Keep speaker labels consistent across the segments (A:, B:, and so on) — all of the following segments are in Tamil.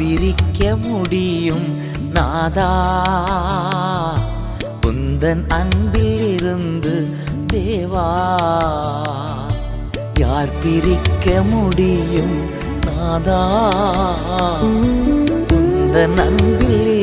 A: பிரிக்க முடியும் நாதா. உந்தன் அன்பில் இருந்து தேவா. யார் பிரிக்க முடியும் நாதா. உந்தன் அன்பில்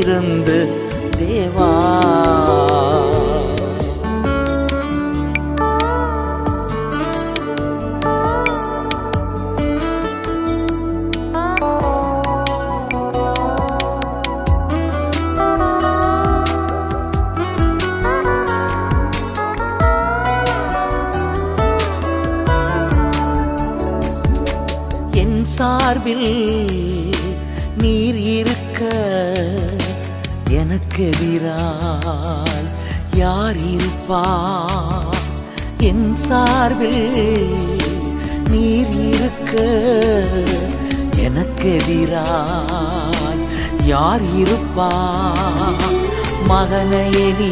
A: யார் என் சார்பில் நீர் இருக்க எனக்கு எதிரால் யார் இருப்பா? மகனையே நீ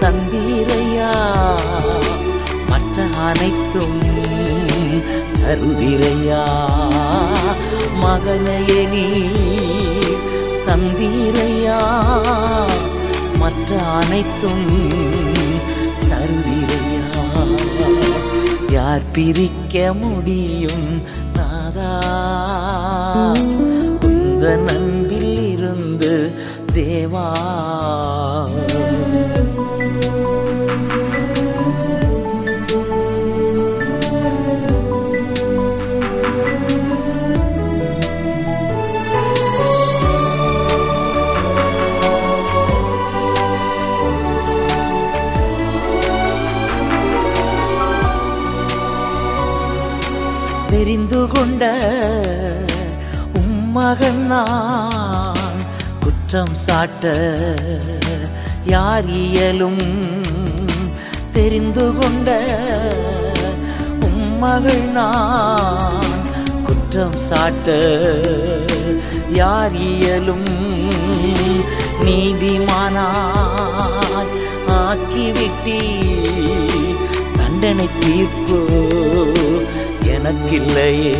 A: தந்தீரையா? மற்ற அனைத்தும் தருதிரையா மகனையே நீ தந்தீரையா? மற்ற அனைத்தும் தருவிரையா யார் பிரிக்க முடியும் நாதா? உந்த நண்பில் இருந்து தேவா? கொண்ட உம்மகன் நான் குற்றம் சாட்ட யார் இயலும் தெரிந்து கொண்ட உம்மகள் நான் குற்றம் சாட்ட யார் இயலும் நீதிமானாய் ஆக்கிவிட்டீ தண்டனை தீர்ப்போ உனக்கில்லையே.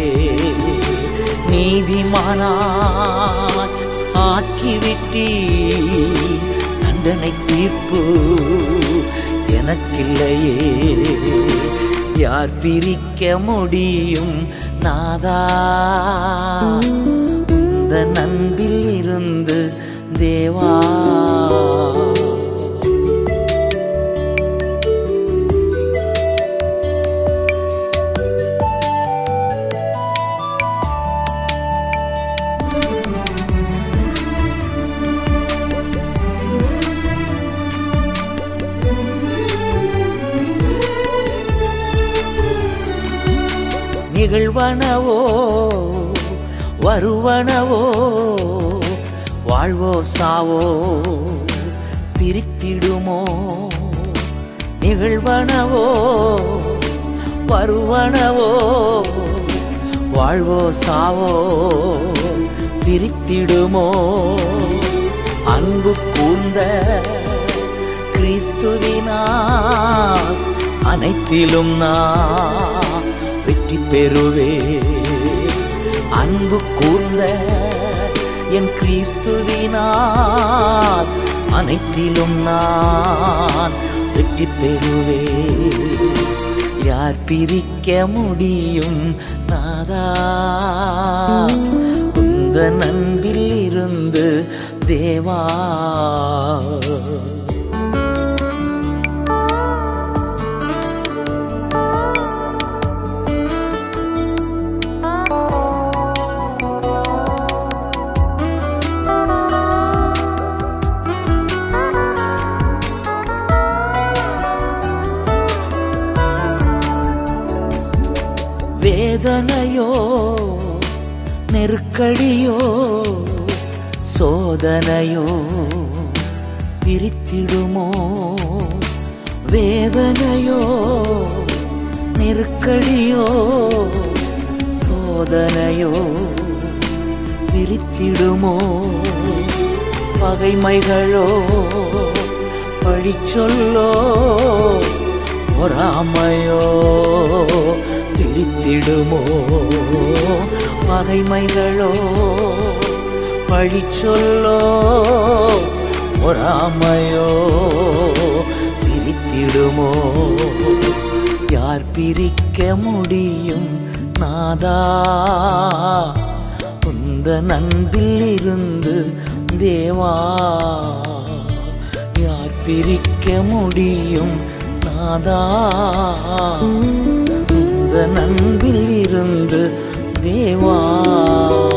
A: நீதிமானாய் ஆக்கிவிட்டீ தண்டனை தீர்ப்பு எனக்கில்லையே. யார் பிரிக்க முடியும் நாதா? இந்த நண்பில் இருந்து தேவா. நிகழ்வனவோ வருவனவோ வாழ்வோ சாவோ பிரித்திடுமோ நிகழ்வனவோ வருவனவோ வாழ்வோ சாவோ பிரித்திடுமோ. அன்பு கூர்ந்த கிறிஸ்துவினா அனைத்திலும் நான் பெறுவே. அன்பு கூர்ந்த என் கிறிஸ்துவினால் அனைத்திலும் நான் வெற்றி பெறுவே. யார் பிரிக்க முடியும் நாதா? உந்த நண்பில் இருந்து தேவா. நெருக்கடியோ சோதனையோ பிரித்திடுமோ? வேதனையோ நெருக்கடியோ சோதனையோ பிரித்திடுமோ? பகைமைகளோ பழிச்சொல்லோ பொறாமையோ
B: பிரித்திடுமோ? பகைமைகளோ பழிச்சொல்லோ பொறாமையோ பிரித்திடுமோ? யார் பிரிக்க முடியும் நாதா? உந்த நண்பில் இருந்து தேவா? யார் பிரிக்க முடியும் நாதா? உந்த நண்பில் இருந்து தேவா
A: மேகமே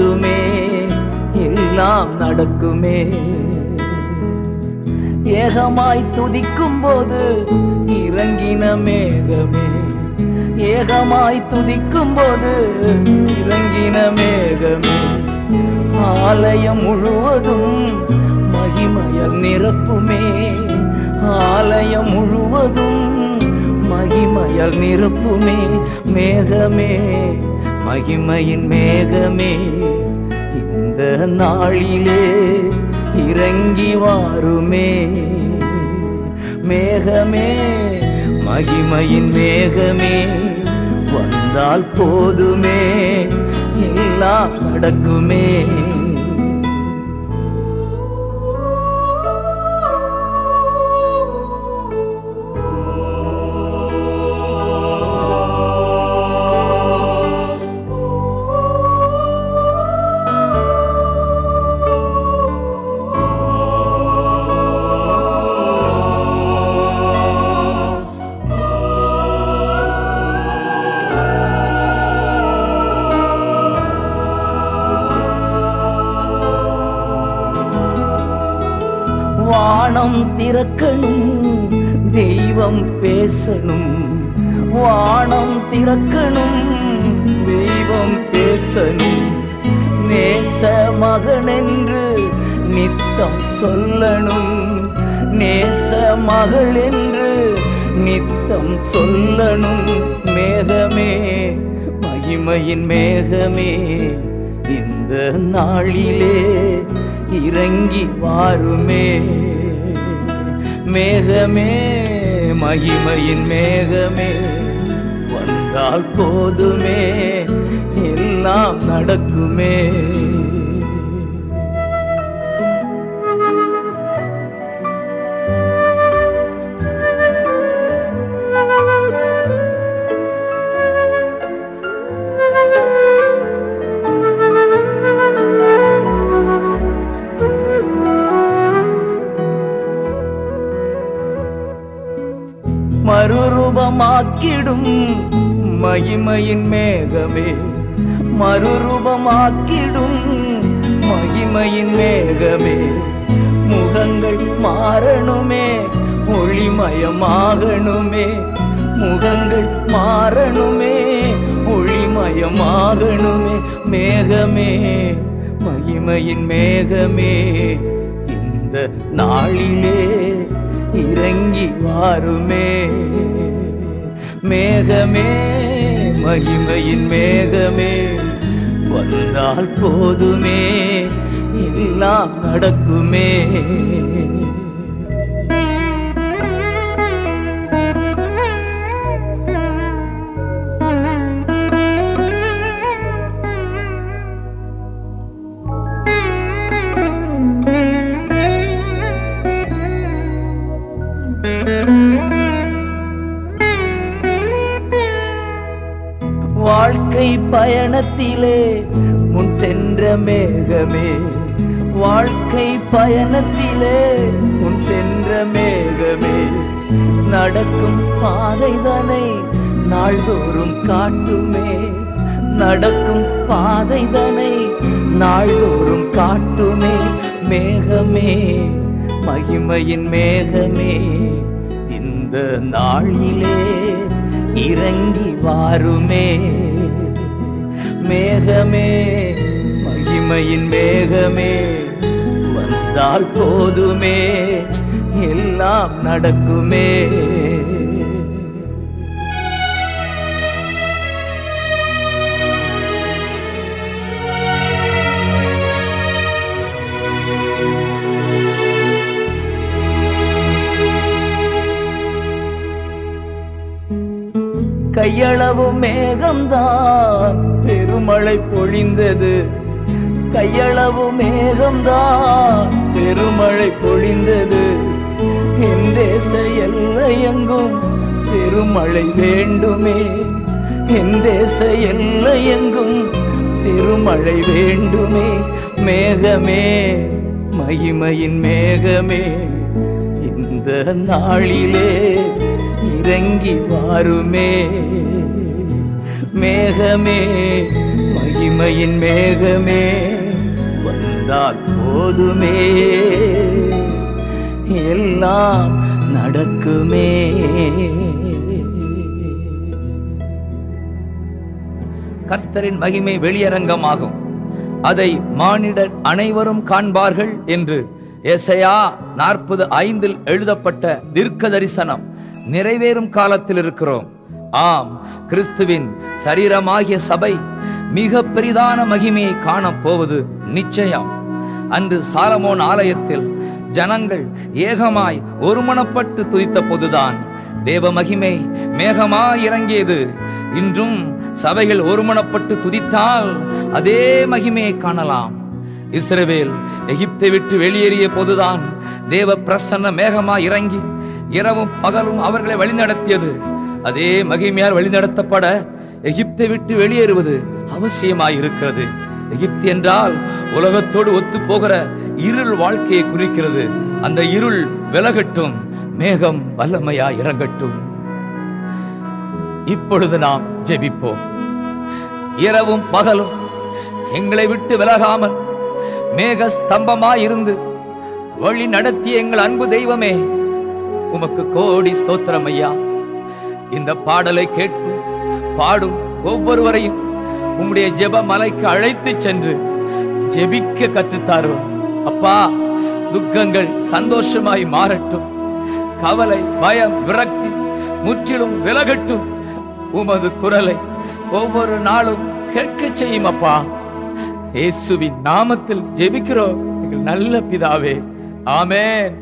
A: போதுமே எல்லாம் நடக்குமே. ஏகமாய் துதிக்கும் போது இறங்கின மேகமே. ஏகமாய் துதிக்கும் போது இறங்கின மேகமே. ஆலயம் முழுவதும் மகிமயம் நிரப்புமே. ஆலயம் முழுவதும் மகிமயல் நிரப்புமே. மேகமே. மகிமையின் மேகமே இந்த நாளிலே இறங்கி வாருமே. மேகமே மகிமையின் மேகமே வந்தால் போதுமே எல்லாம் நடக்குமே. மகிமையின் மேகமே இந்த நாளிலே இறங்கி வாருமே. மேகமே மகிமையின் மேகமே வந்தால் போதுமே எல்லாம் நடக்குமே. மறுரூபமாக்கிடும் மகிமையின் மேகமே மறுரூபமாக்கிடும் மகிமையின் மேகமே. முகங்கள் மாறணுமே ஒளிமயமாகணுமே. முகங்கள் மாறணுமே ஒளிமயமாகணுமே. மேகமே மகிமையின் மேகமே. இந்த நாளிலே இறங்கி வாருமே. மேகமே மகிமையின் மேகமே வந்தால் போதுமே எல்லாம் நடக்குமே.
C: நாள்தோறும் காட்டுமே. நடக்கும் பாதைதனை நாள்தோறும் காட்டுமே. மேகமே மகிமையின் மேகமே. இந்த நாளிலே இறங்கி வாருமே. மேகமே மகிமையின் மேகமே. வந்தால் போதுமே எல்லாம் நடக்குமே. கையளவு மேகம்தான். பெருமழை பொழிந்தது. கையளவு மேகம்தான். பெருமழை பொழிந்தது. என் தேச எல்லையெங்கும் பெருமழை வேண்டுமே. என் தேச எல்லையெங்கும் பெருமழை வேண்டுமே. மேகமே மகிமையின் மேகமே. இந்த நாளிலே இறங்கி வாருமே. மேகமே மகிமையின் மேகமே வந்தால் போதுமே. எல்லாம் நடக்குமே. கர்த்தரின் மகிமை வெளியரங்கமாகும். அதை மானிடர் அனைவரும் காண்பார்கள் என்று எசையா நாற்பது ஐந்தில் எழுதப்பட்ட தீர்க்க தரிசனம் நிறைவேறும் காலத்தில் இருக்கிறோம் ஆம் கிறிஸ்துவின் சரீரமாகிய சபை மிக பெரிதான மகிமையை காணப் போவது நிச்சயம். அன்று சாலமோன் ஆலயத்தில் ஜனங்கள் ஏகமாய் ஒருமனப்பட்டு துதித்த போதுதான் தேவ மகிமை மேகமாய் இறங்கியது. இன்றும் சபைகள் ஒருமனப்பட்டு துதித்தால் அதே மகிமையை காணலாம். இஸ்ரவேல் எகிப்தை விட்டு வெளியேறிய போதுதான் தேவ பிரசன்ன மேகமாய் இறங்கி இரவும் பகலும் அவர்களை வழிநடத்தியது. அதே மகிமையால் வழிநடத்தப்பட எகிப்தை விட்டு வெளியேறுவது அவசியமாய் இருக்கிறது எகிப்து என்றால் உலகத்தோடு ஒத்து போகிற இருள் வாழ்க்கையை குறிக்கிறது. அந்த இருள் விலகட்டும் மேகம் வல்லமையா இறங்கட்டும். இப்பொழுது நாம் ஜெபிப்போம். இரவும் பகலும் எங்களை விட்டு விலகாமல் மேக ஸ்தம்பமாயிருந்து வழி நடத்திய எங்கள் அன்பு தெய்வமே உமக்கு கோடி ஸ்தோத்திரம் ஐயா. இந்த பாடலை கேட்டு பாடும் ஒவ்வொருவரையும் உம்முடைய ஜெப மலைக்கு அழைத்து சென்று ஜெபிக்க கற்றுத்தாரும். அப்பா துக்கங்கள் சந்தோஷமாய் மாறட்டும். கவலை பயம் விரக்தி முற்றிலும் விலகட்டும். உமது குரலை ஒவ்வொரு நாளும் கேட்க செய்யும் அப்பா. இயேசுவின் நாமத்தில் ஜெபிக்கிறோம். நல்ல பிதாவே. ஆமேன்.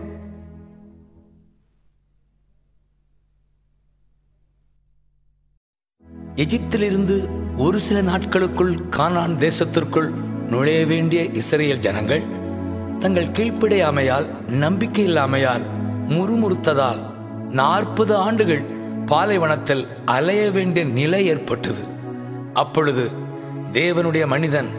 A: எகிப்திலிருந்து ஒரு சில நாட்களுக்குள் கானான் தேசத்திற்குள் நுழைய வேண்டிய இஸ்ரேல் ஜனங்கள் தங்கள் கீழ்ப்படையாமையால் நம்பிக்கை இல்லாமையால் முறுமுறுத்ததால் நாற்பது ஆண்டுகள் பாலைவனத்தில் அலைய வேண்டிய நிலை ஏற்பட்டது. அப்பொழுது தேவனுடைய மனிதன்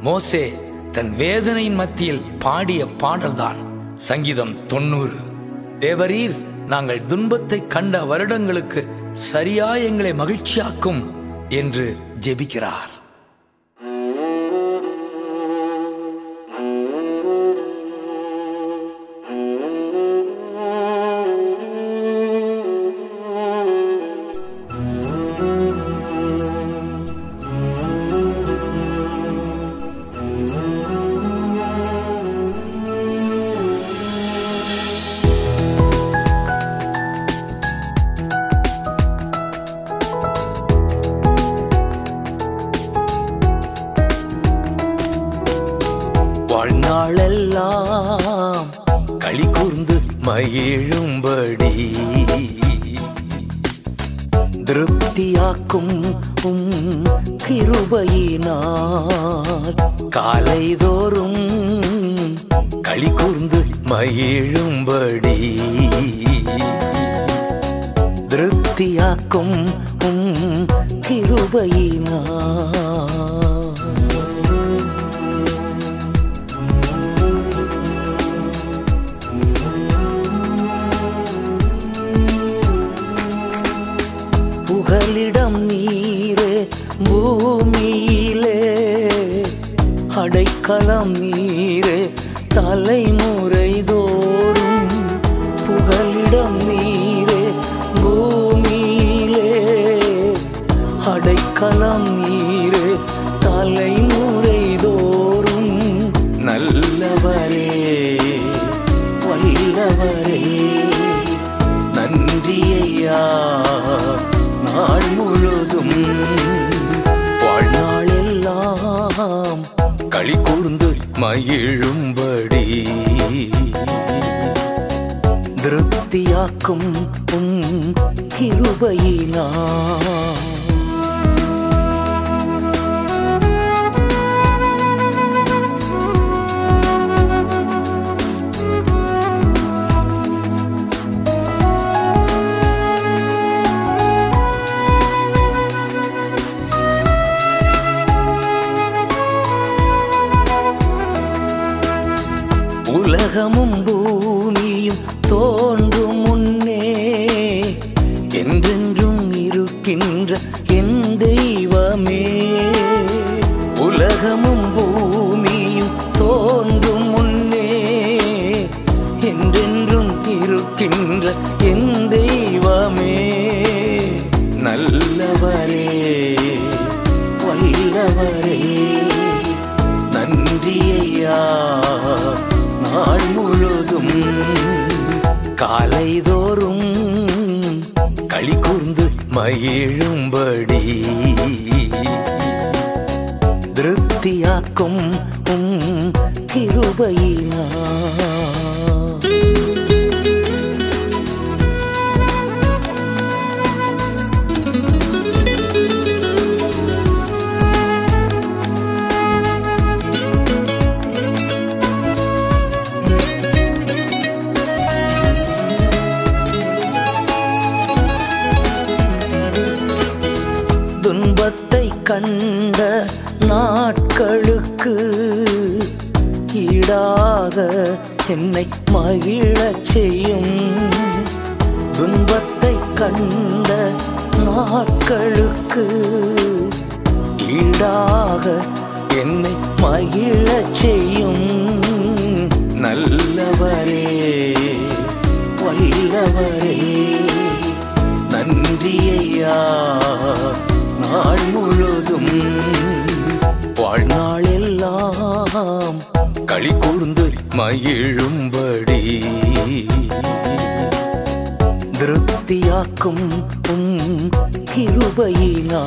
A: மோசே தன் வேதனையின் மத்தியில் பாடிய பாடல்தான் சங்கீதம் தொண்ணூறு. தேவரீர் நாங்கள் துன்பத்தை கண்ட வருடங்களுக்கு சரியா எங்களை மகிழ்ச்சியாக்கும் என்று ஜெபிக்கிறார். கூர்ந்து மகிழும்படி. திருப்தியாக்கும் உம் கிருபையினா. புகலிடம் நீரே பூமியிலே அடைக்கலம் நீர்.
D: எழும்படி.
A: திருப்தியாக்கும் உம் கிருபையினா
D: 梦不。மகிழும்படி
A: திருப்தியாக்கும் உம் செய்யும் துன்பத்தை கண்ட நாட்களுக்கு ஈடாக என்னை மகிழச் செய்யும்
D: நல்லவரே
A: வல்லவரே.
D: நன்றியையா நாள் முழுதும்
A: வாழ்நாளெல்லாம்
D: களி கூர்ந்து மகிழும்படி.
A: திருப்தியாக்கும் உம் கிருபையினா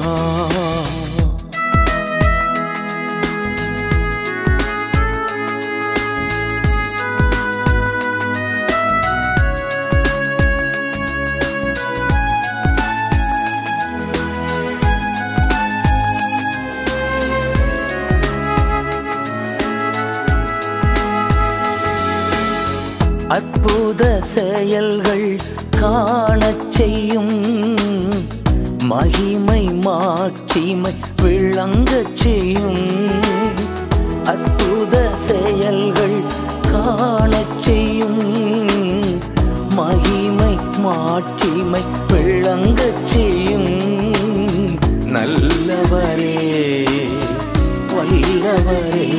A: அற்புத செயல்கள் காணச் செய்யும். மகிமை மாட்சிமை விளங்கச் செய்யும். அற்புத செயல்கள் காணச் செய்யும். மகிமை மாட்சிமை விளங்கச் செய்யும்.
D: நல்லவரே
A: வல்லவரே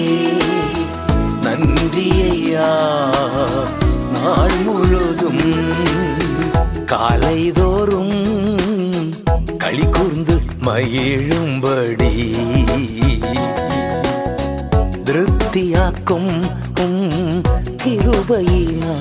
D: நன்றியையா? நாள் முழுதும்
A: காலைதோறும்
D: களி கூர்ந்து மகிழும்படி
A: திருப்தியாக்கும் கிருபையினா.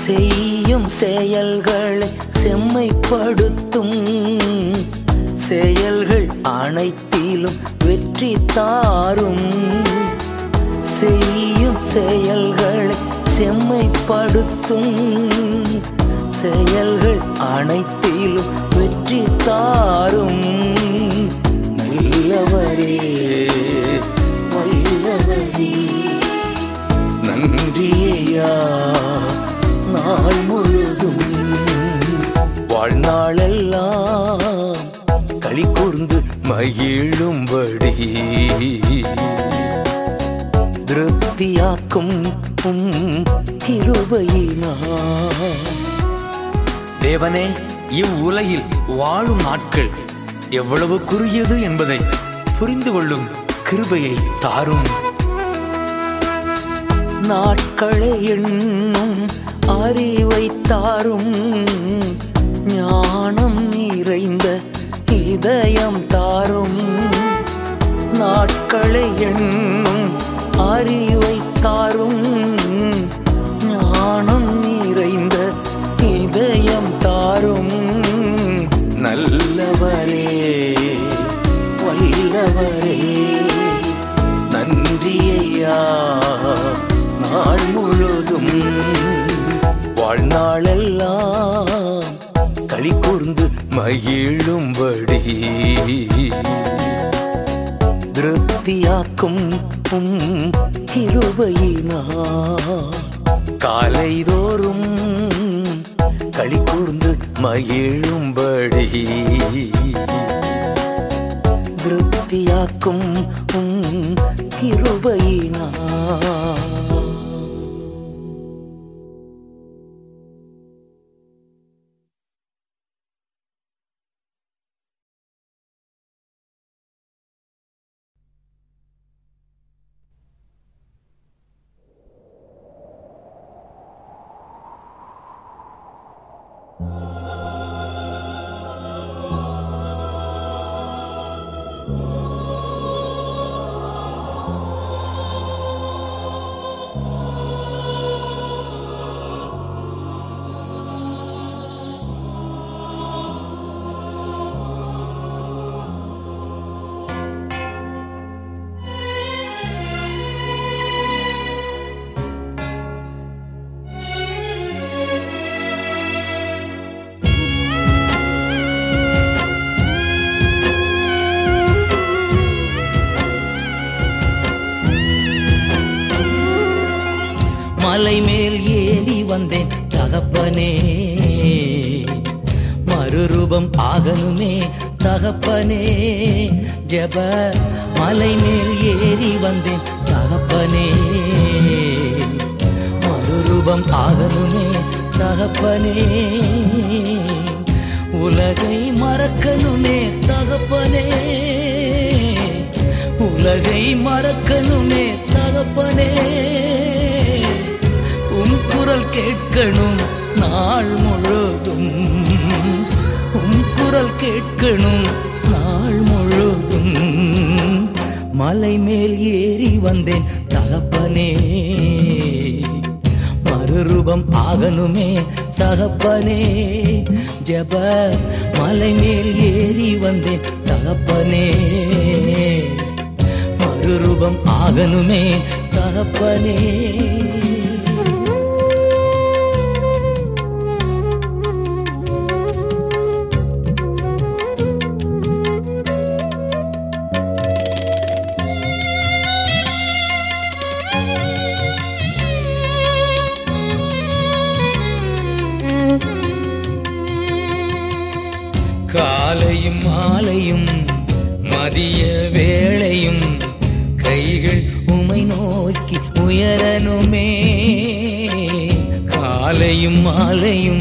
A: செய்யும் செயல் செம்மைப்படுத்தும் செயல்கள் அனைத்திலும் வெற்றி தாரும். செய்யும் செயல்களை செம்மைப்படுத்தும் செயல்கள் அனைத்திலும் வெற்றி தாரும். நல்லவரே வல்லவரே
D: நன்றியா
A: நாள்
D: முழு
A: வாழ்நாளெல்லாம்
D: களி கூர்ந்து மகிழும்படி
E: திருப்தியாக்கும் உம்
F: தேவனே இவ்வுலகில் வாழும் நாட்கள் எவ்வளவு குறுகியது என்பதை புரிந்து கொள்ளும் கிருபையை தாரும்.
E: நாட்களை எண்ணும் அறிவை தாரும். ஞானம் நிறைந்த இதயம் தாரும். நாட்களை எண்ணும் அறிவை தாரும். ஞானம் நிறைந்த இதயம் தாரும். நல்லவரே வல்லவரே நன்றியையா? நாள் முழுதும் வாழ்நாளெல்லாம் களி கூர்ந்து
F: மகிழும்படி.
E: திருப்தியாக்கும் உம்
F: காலைதோறும் களி கூர்ந்து மகிழும்படி.
E: திருப்தியாக்கும் உம்
A: ஜப மலை மேல் ஏறி வந்தேன் தகப்பனே. மறுரூபம் ஆகணுமே தகப்பனே. உலகை மறக்கணுமே தகப்பனே. உலகை மறக்கணுமே தகப்பனே. உன் குரல் கேட்கணும் நாள் முழுதும். உன் குரல் கேட்கணும் மலை மேல் ஏறி வந்தேன். தகப்பனே மறுரூபம் ஆகணுமே. தகப்பனே ஜப மலை மேல் ஏறி வந்தேன். தகப்பனே மறுரூபம் ஆகணுமே. தகப்பனே காலையும் மாலையும்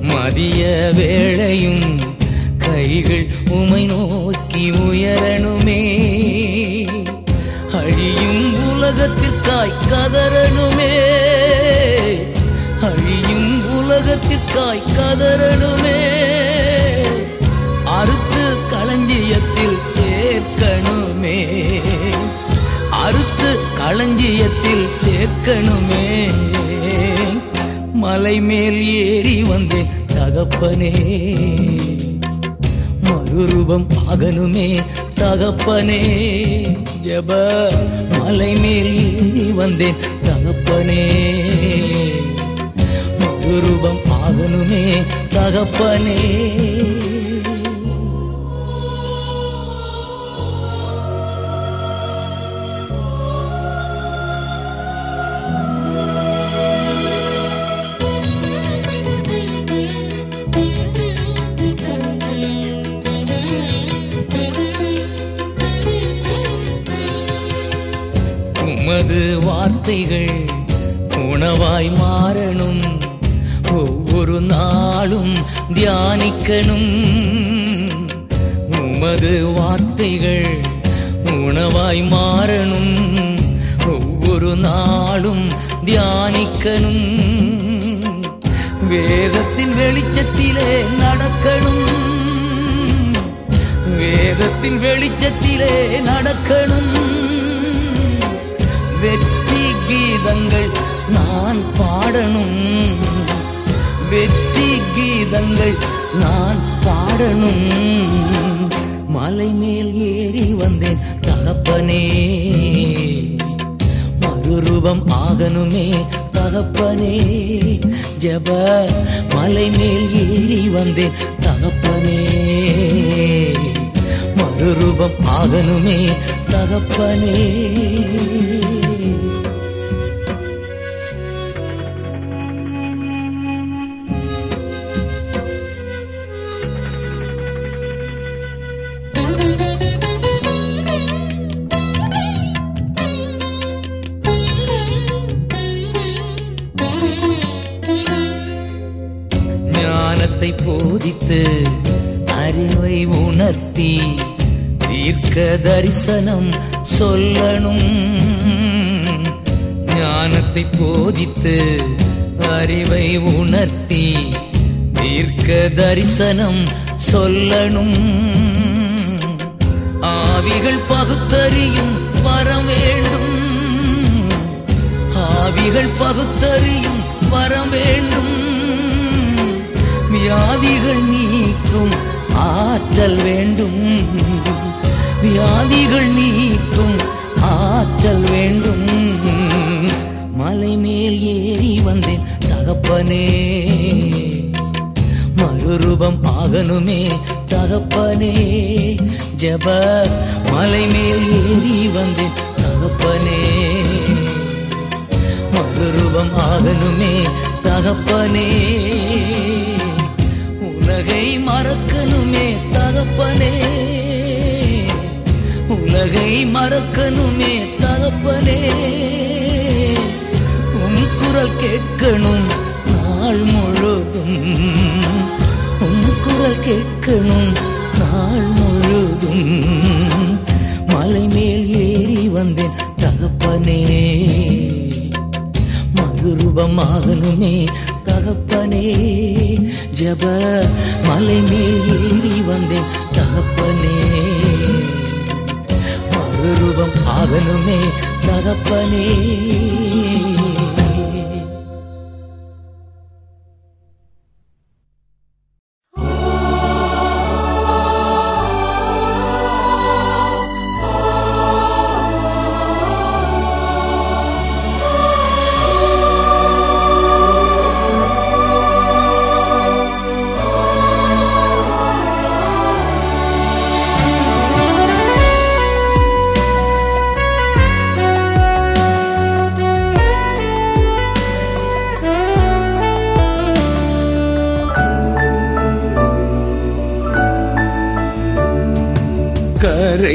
A: மதிய வேளையும் கைகள் உமை நோக்கி உயரணுமே. அழியும் உலகத்திற்காய் கதறணுமே. அழியும் உலகத்திற்காய் கதறணுமே. அறுத்து களஞ்சியத்தில் சேர்க்கணுமே. அறுத்து களஞ்சியத்தில் சேர்க்கணுமே. மலை மேல் ஏறி வந்தேன் தகப்பனே. மறுரூபம் ஆகணுமே தகப்பனே. ஜப மலை மேல் ஏறி வந்தேன் தகப்பனே. மறுரூபம் ஆகணுமே தகப்பனே. வார்த்தைகள் உணவாய் மாறணும். ஒவ்வொரு நாளும் தியானிக்கணும். உமது வார்த்தைகள் உணவாய் மாறணும். ஒவ்வொரு நாளும் தியானிக்கணும். வேதத்தின் வெளிச்சத்திலே நடக்கணும். வேதத்தின் வெளிச்சத்திலே நடக்கணும். வெற்றி கீதங்கள் நான் பாடணும். வெற்றி கீதங்கள் நான் பாடணும். மலை மேல் ஏறி வந்தேன் தகப்பனே. மறுரூபம் ஆகணுமே தகப்பனே. ஜப மலை மேல் ஏறி வந்தேன் தகப்பனே. மறுரூபம் ஆகணுமே தகப்பனே. போதித்து அறிவை உணர்த்தி தீர்க்க தரிசனம் சொல்லணும். ஞானத்தை போதித்து அறிவை உணர்த்தி தீர்க்க தரிசனம் சொல்லணும். ஆவிகள் பகுத்தறியும் வரம் வேண்டும். ஆவிகள் பகுத்தறியும் வரம் வேண்டும். வியாதிகள் நீக்கும் ஆற்றல் வேண்டும். வியாதிகள் நீக்கும் ஆற்றல் வேண்டும். மலை மேல் ஏறி வந்தேன் தகப்பனே. மறுரூபம் ஆகணுமே தகப்பனே. ஜப மலை மேல் ஏறி வந்தேன் தகப்பனே. மறுரூபம் ஆகணுமே தகப்பனே. உலகை மறக்கணுமே தகப்பனே. உலகை மறக்கணுமே தகப்பனே. உன் குரல் கேட்கணும் நாள் முழுதும். உன் குரல் கேட்கணும் நாள் முழுதும். மலை மேல் ஏறி வந்தேன் தகப்பனே. மறுரூபமாகணுமே தகப்பனே. ஜப மலை மேல் ஏறி வந்தேன் தகப்பனே. மறுரூபம் ஆகணுமே தகப்பனே.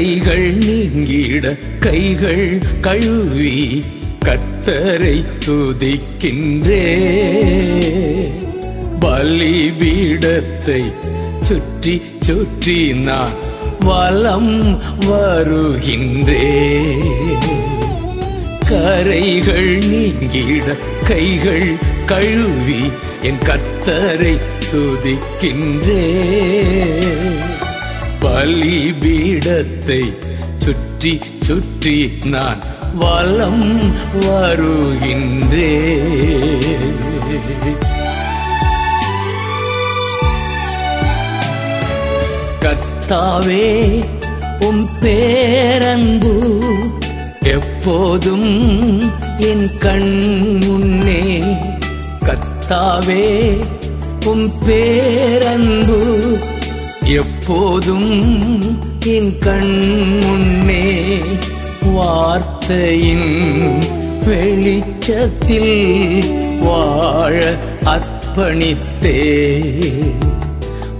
G: கரைகள் நீங்கிட கைகள் கழுவி கத்தரை துதிக்கின்றே. பலிபீடத்தை சுற்றி சுற்றி நான் வலம் வருகின்றே. கரைகள் நீங்கிட கைகள் கழுவி என் கத்தரை துதிக்கின்றே. பலிபீடத்தை சுற்றி சுற்றி நான் வலம் வருகின்றே கத்தாவே உம் பேரன்பு எப்போதும் என் கண் முன்னே. கத்தாவே உம் பேரன்பு எப்போதும் என் கண் முன்னே வார்த்தையின் வெளிச்சத்தில் வாழ அர்ப்பணித்தே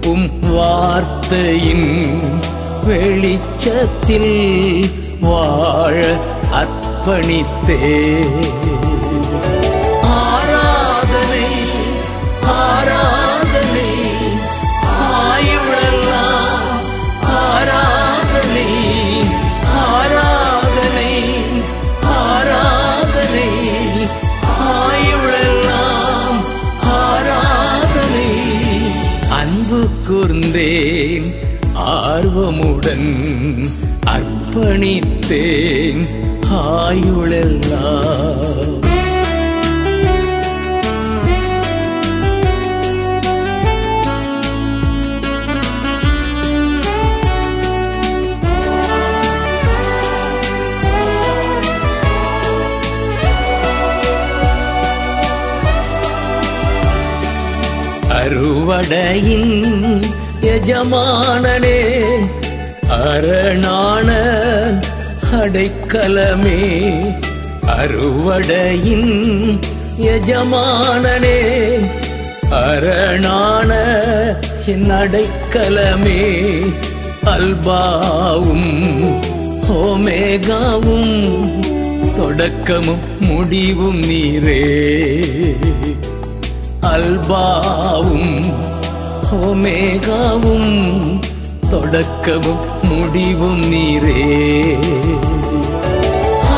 G: உம் வார்த்தையின் வெளிச்சத்தில் வாழ அர்ப்பணித்தே
A: ஆர்வமுடன் அர்ப்பணித்தேன். ஆயுளெல்லாம். அறுவடையின் எஜமானனே அரணான அடைக்கலமே அறுவடையின் எஜமானனே அரணான என் அடைக்கலமே அல்பாவும் ஓமேகாவும் தொடக்கமும் முடிவும் நீரே. அல்பாவும் ஓமேகாவும் தொடக்கமும் முடிவும் நீரே.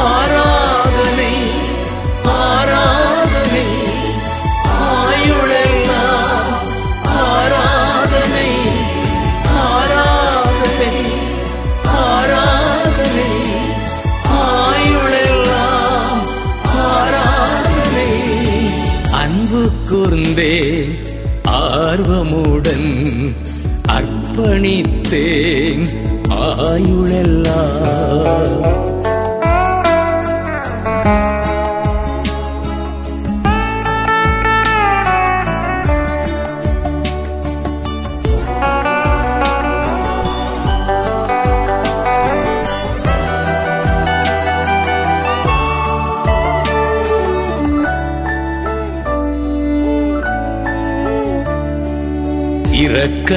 A: ஆராதனை ஆராதனை ஆயுளெல்லாம் ஆராதனை ஆராதனை ஆராதனை ஆயுளெல்லாம் ஆராதனை. அன்பு கூர்ந்தே ஆர்வமுடன் அர்ப்பணித்தேன் ஆயுளெல்லாம்.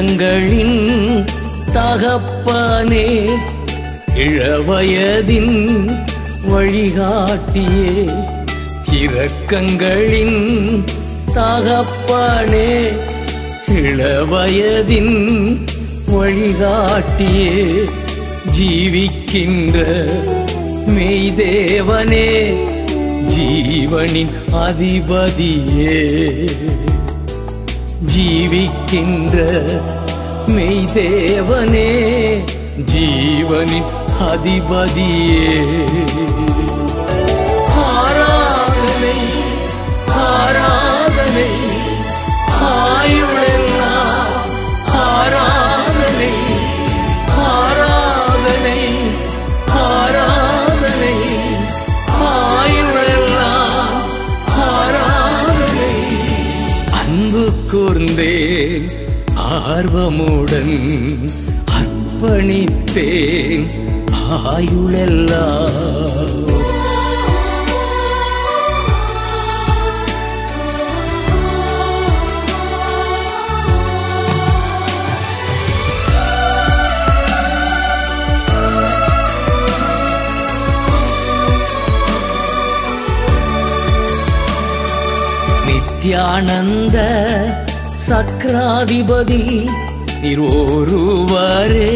A: உள்ளங்களின் தகப்பனே இளவயதின் வழிகாட்டியே இரக்கங்களின் தகப்பனே இளவயதின் வழிகாட்டியே ஜீவிக்கின்ற மெய்தேவனே ஜீவனின் அதிபதியே ஜீவிக்கின்ற மெய்தேவனே ஜீவனின் அதிபதியே ஆராதனை ஆர்வமுடன் அர்ப்பணித்தேன் ஆயுளெல்லாம் நித்யானந்த சக்ராதிபதி நீர் ஒருவரே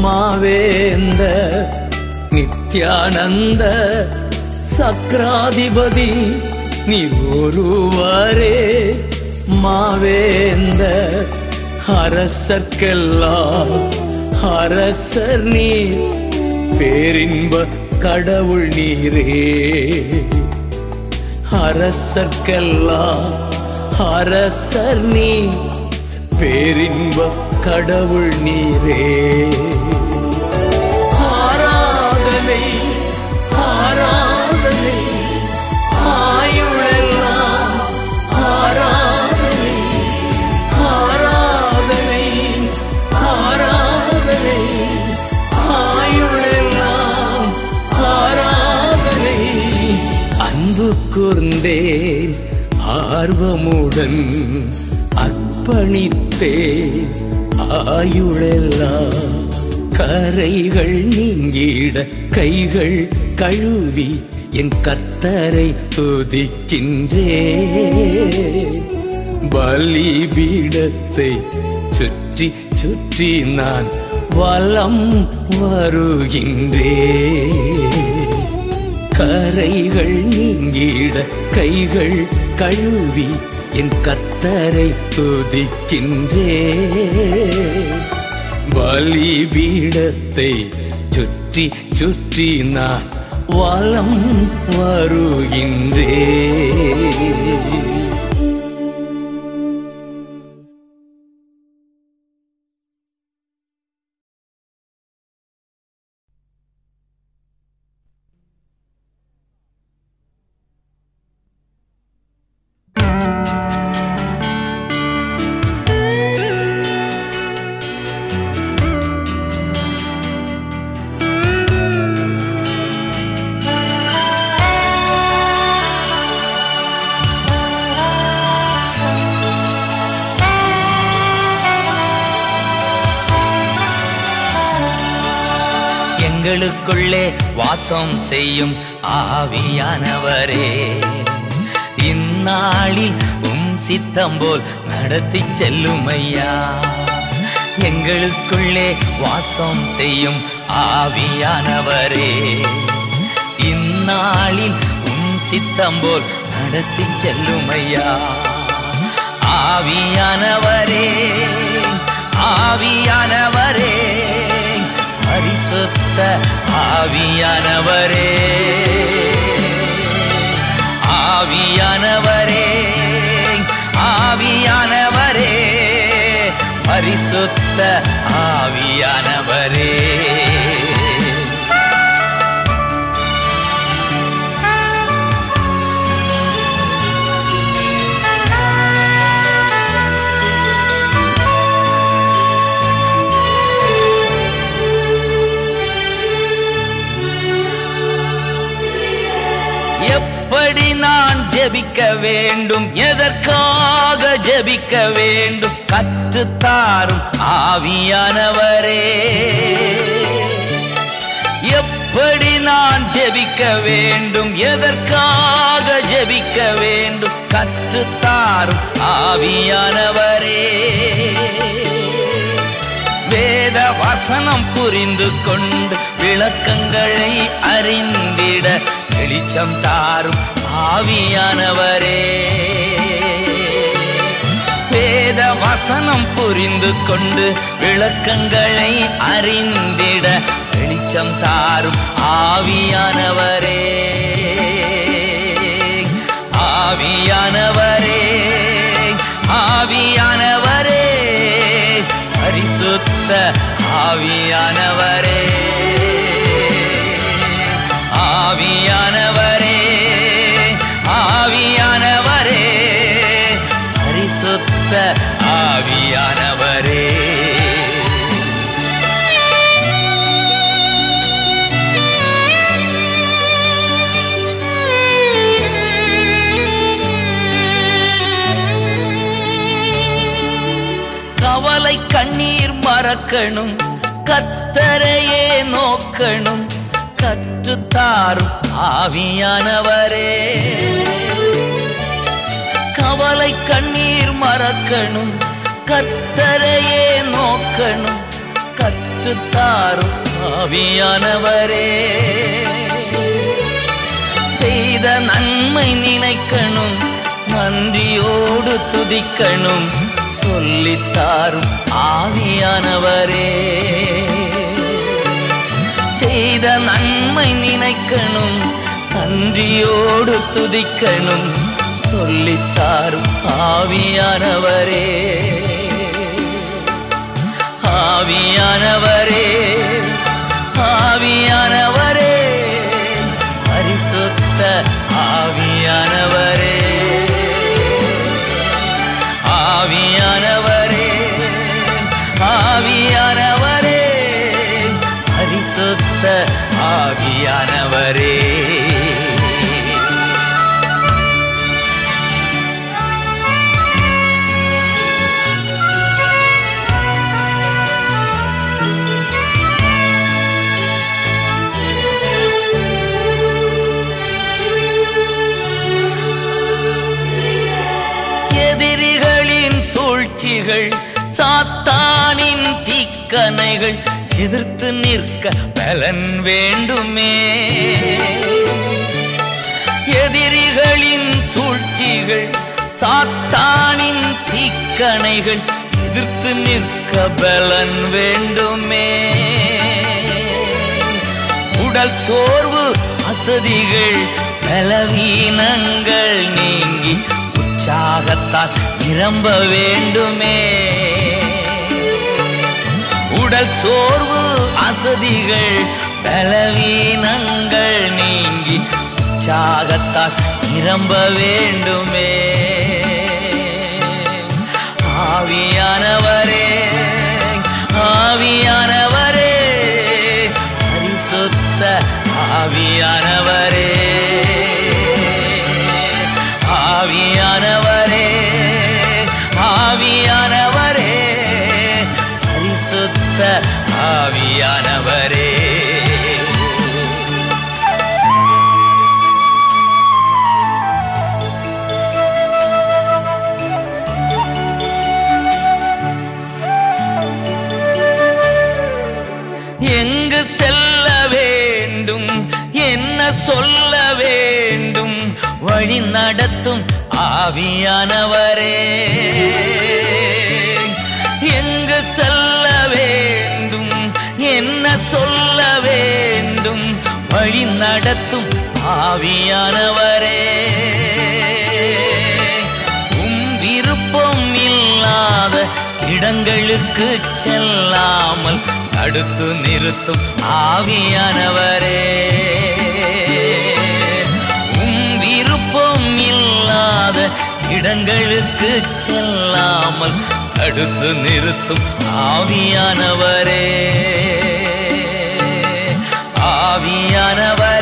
A: மாவேந்த நித்யானந்த சக்ராதிபதி நீர் ஒருவரே மாவேந்த அரசர்க்கெல்லாம் அரசர் நீர் பேரின்ப கடவுள் நீரே. அரசர்க்கெல்லாம் அரசர் நீர் பேரின்ப கடவுள் நீரே. ஆராதனை ஆராதனை ஆயுளெல்லாம் ஆராதனை ஆராதனை ஆராதனை ஆயுளெல்லாம் ஆராதனை. அன்பு கூர்ந்தேன் ஆர்வமுடன் அர்ப்பணித்தேன் ஆயுளெல்லாம் கரைகள் நீங்கிட கைகள்
H: கழுவி என் கத்தரை துதிக்கின்றே. பலிபீடத்தை சுற்றி சுற்றி நான் வலம் வருகின்றே. கரைகள் நீங்கிட கைகள் கழுவி என் கத்தரை துதிக்கின்றே. பலிபீடத்தை சுற்றி சுற்றி நான் வளம் வருகின்றே.
A: எங்களுக்குள்ளே வாசம் செய்யும் ஆவியானவரே. இந்நாளில் உம் சித்தம் போல் நடத்தி செல்லும் ஐயா எங்களுக்குள்ளே வாசம் செய்யும் ஆவியானவரே. இந்நாளில் உம் சித்தம் போல் நடத்தி செல்லும் ஐயா ஆவியானவரே ஆவியானவரே. பரிசுத்த ஆவியானவரே. ஆவியானவரே ஆவியானவரே பரிசுத்த ஆவியானவரே. ஜபிக்க வேண்டும். எதற்காக ஜபிக்க வேண்டும்? கற்றுத்தாரும் ஆவியானவரே. எப்படி நான் ஜபிக்க வேண்டும்? எதற்காக ஜபிக்க வேண்டும்? கற்றுத்தாரும் ஆவியானவரே. வேத வசனம் புரிந்து கொண்டு விளக்கங்களை அறிந்திட வெளிச்சம் தாரும் ஆவியானவரே. வேத வசனம் புரிந்து கொண்டு விளக்கங்களை அறிந்திட வெளிச்சம் தாரும் ஆவியானவரே. ஆவியானவரே ஆவியானவரே. பரிசுத்த ஆவியானவரே. ஆவியானவரே. மறக்கணும் கத்தரையே நோக்கணும். கற்றுத்தாரும் ஆவியானவரே. கவலை கண்ணீர் மறக்கணும். கத்தரையே நோக்கணும். கற்றுத்தாரும் ஆவியானவரே. செய்த நன்மை நினைக்கணும். நன்றியோடு துதிக்கணும். சொல்லித்தாரும் ஆவியானவரே. செய்த நன்மை நினைக்கணும் நன்றியோடு துதிக்கணும் சொல்லித்தாரும் ஆவியானவரே. ஆவியானவரே ஆவியானவரே. பரிசுத்த ஆவியானவரே. ஆவியானவரே தீக்கணைகள் எதிர்த்து நிற்க பலன் வேண்டுமே. எதிரிகளின் சூழ்ச்சிகள் சாத்தானின் தீக்கணைகள் எதிர்த்து நிற்க பலன் வேண்டுமே. உடல் சோர்வு அசதிகள் பலவீனங்கள் நீங்கி உற்சாகத்தால் நிரம்ப வேண்டுமே. உடல் சோர்வு அசதிகள் பலவீனங்கள் நீங்கி உற்சாகத்தால் நிரம்ப வேண்டுமே. ஆவியானவரே ஆவியான ஆவியானவரே எங்கு செல்ல வேண்டும் என்ன சொல்ல வேண்டும் வழி நடத்தும் ஆவியானவரே. உம் விருப்பம் இல்லாத இடங்களுக்கு செல்லாமல் தடுத்து நிறுத்தும் ஆவியானவரே. உம் விருப்பம் இல்லாத இடங்களுக்கு செல்லாமல் தடுத்து நிறுத்தும் ஆவியானவரே. ஆவியானவர்.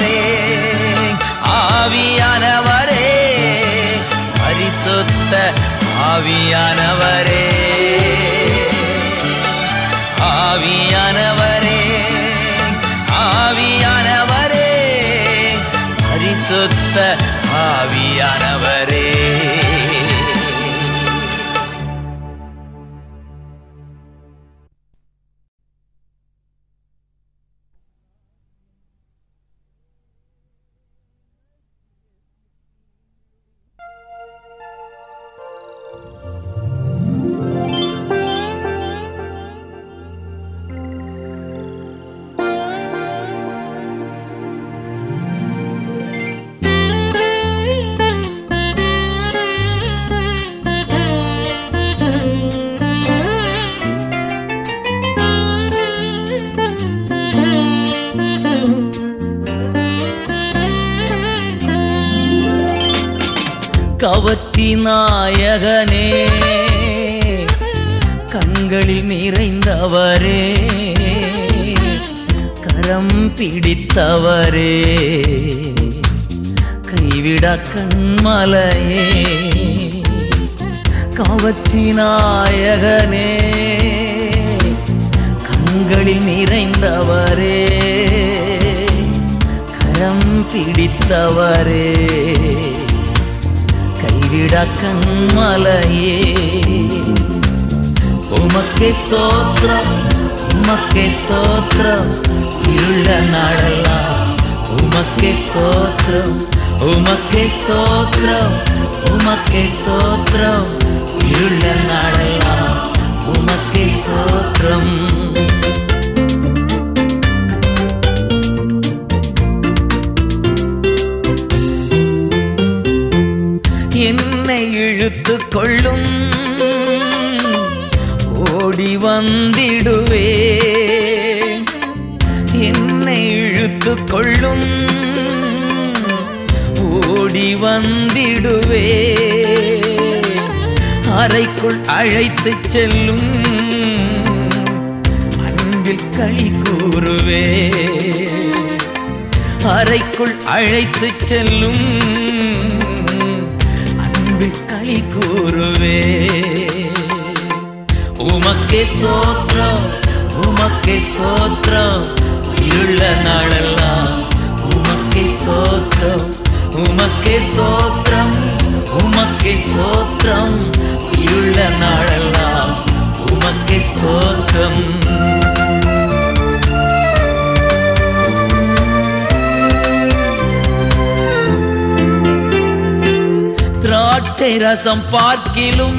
A: திராட்சை ரசம் பார்க்கிலும்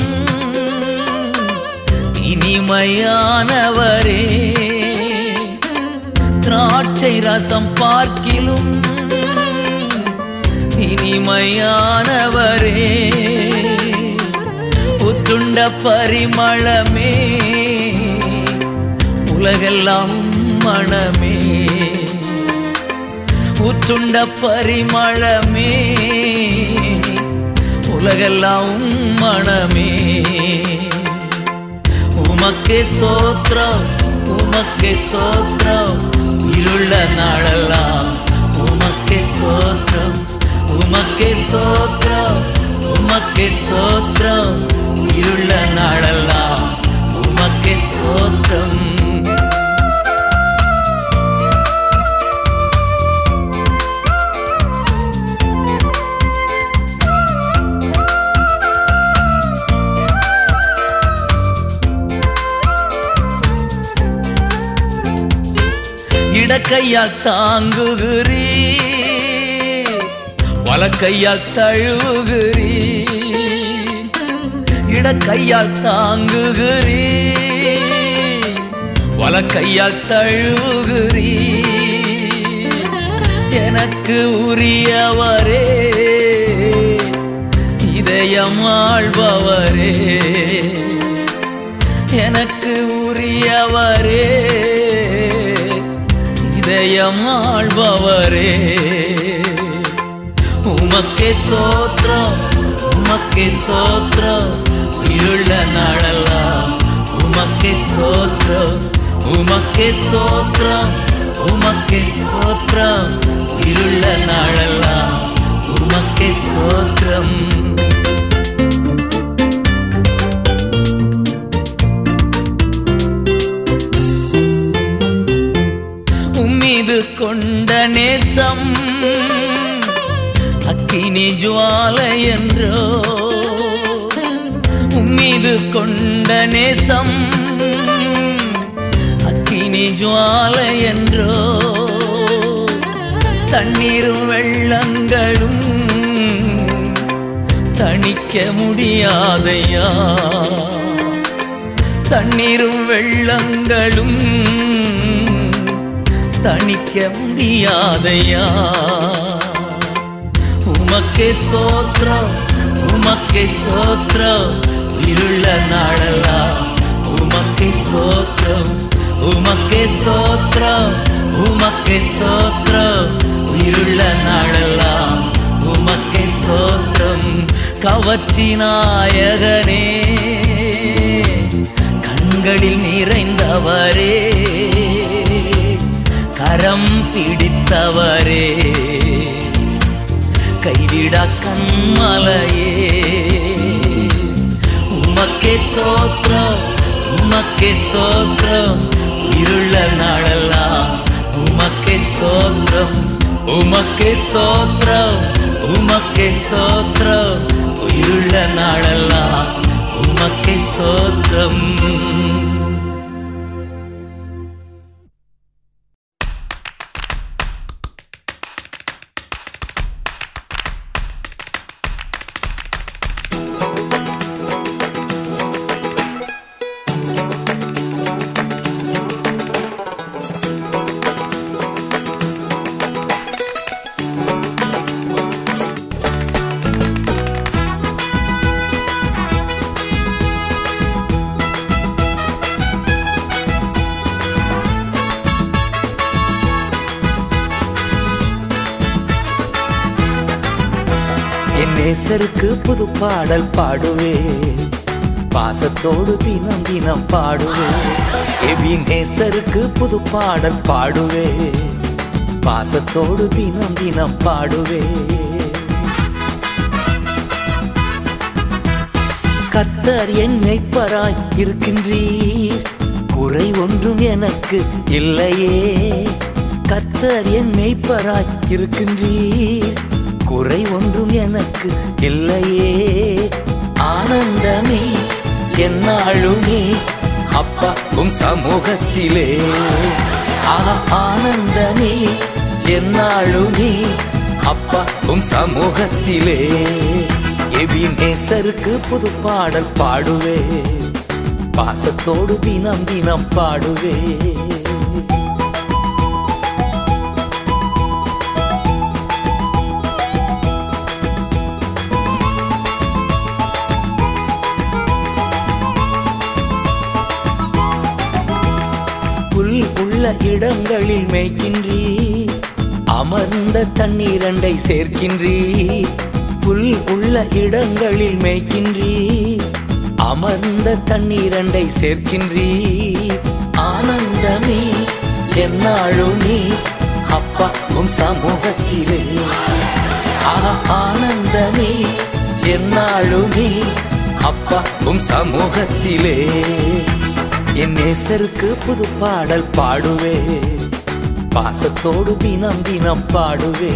A: இனிமையானவரே. திராட்சை ரசம் பார்க்கிலும் இனிமையானவரே. புத்துண்ட பரிமளமே உலகெல்லாம் மனமே உற்றுண்ட பரிமளமே உலகெல்லாம் மனமே. உமக்கே சோத்ரம் உமக்கே சோத்ரம் இருள நாளெல்லாம் உமக்கே சோத்ரம் உமக்கே சோத்ரம் உமக்கே சோத்ரம் இருள நாளெல்லாம் உமக்கே சோத்ரம் கையால் தாங்குகிறீ வலக்கையால் தழுவுகிறீ இடக்கையால் தாங்குகிறீ வலக்கையால் தழுவுகிறீ எனக்கு உரியவரே இதயம் ஆழ்பவரே எனக்கு உரியவரே. இதயம் ஆழ்பவரே உமக்கே சோத்ரம் உமக்கே சோத்ரம் இருள நாளெல்லாம் உமக்கே சோத்ரம் உமக்கே சோத்ரம் உமக்கே சோத்ரம் இருள நாளெல்லாம் உமக்கே சோத்ரம் அக்னி ஜுவாலை என்றோ உம்மீது கொண்ட நேசம் அக்னி ஜுவாலை என்றோ தண்ணீரும் வெள்ளங்களும் தணிக்க முடியாதையா? தண்ணீரும் வெள்ளங்களும் தணிக்க முடியாதையா? உமக்கே சோத்ரம் உமக்கே சோத்ரம் இருள நாளெல்லாம் உமக்கே சோத்ரம் உமக்கே சோத்ரம் உமக்கே சோத்ரம் இருள நாளெல்லாம் உமக்கே சோத்ரம் கவர்ச்சி நாயகனே கண்களில் நிறைந்தவரே கரம் பிடித்தவரே. கைவிடா கண்மலையே. உமக்கே சோத்ரம் உமக்கே சோத்ரம் இருள நாளெல்லாம் உமக்கே சோத்ரம் உமக்கே சோத்ரம் உமக்கே சோத்ரம் இருள நாளெல்லாம் உமக்கே
B: சோத்ரம் பாடல் பாடுவே. பாசத்தோடு தினம் தினம் பாடுவே. எபி நேசருக்கு புது பாடல் பாடுவே. பாசத்தோடு தினம் தினம் பாடுவே. கத்தர் என்னை பராய் இருக்கின்றீர். குறை ஒன்றும் எனக்கு இல்லையே. கத்தர் என்னை பராய் இருக்கின்றீர். குறை ஒன்றும் எனக்கு இல்லையே. ஆனந்தமே என்னாளுமே
I: அப்பா உன் சமூகத்திலே.
A: ஆஹா ஆனந்தமே என்னாளுமே
I: அப்பா உன் சமூகத்திலே.
A: எவி நேசருக்கு புது பாடல் பாடுவே பாசத்தோடு தினம் தினம் பாடுவே உள்ள இடங்களில் மேய்க்கின்றீ அமர்ந்த தண்ணீரண்டை சேர்க்கின்றீ புல் உள்ள இடங்களில் மேய்க்கின்றீ அமர்ந்த தண்ணீரண்டை சேர்க்கின்றீ. ஆனந்தமே என்னாலும் நீ அப்பா உன் சமூகத்திலே ஆனந்தமே என்னாலும் நீ
I: அப்பா உன் சமூகத்திலே.
A: என் நேசருக்கு புது பாடல் பாடுவே. பாசத்தோடு தினம் தினம் பாடுவே.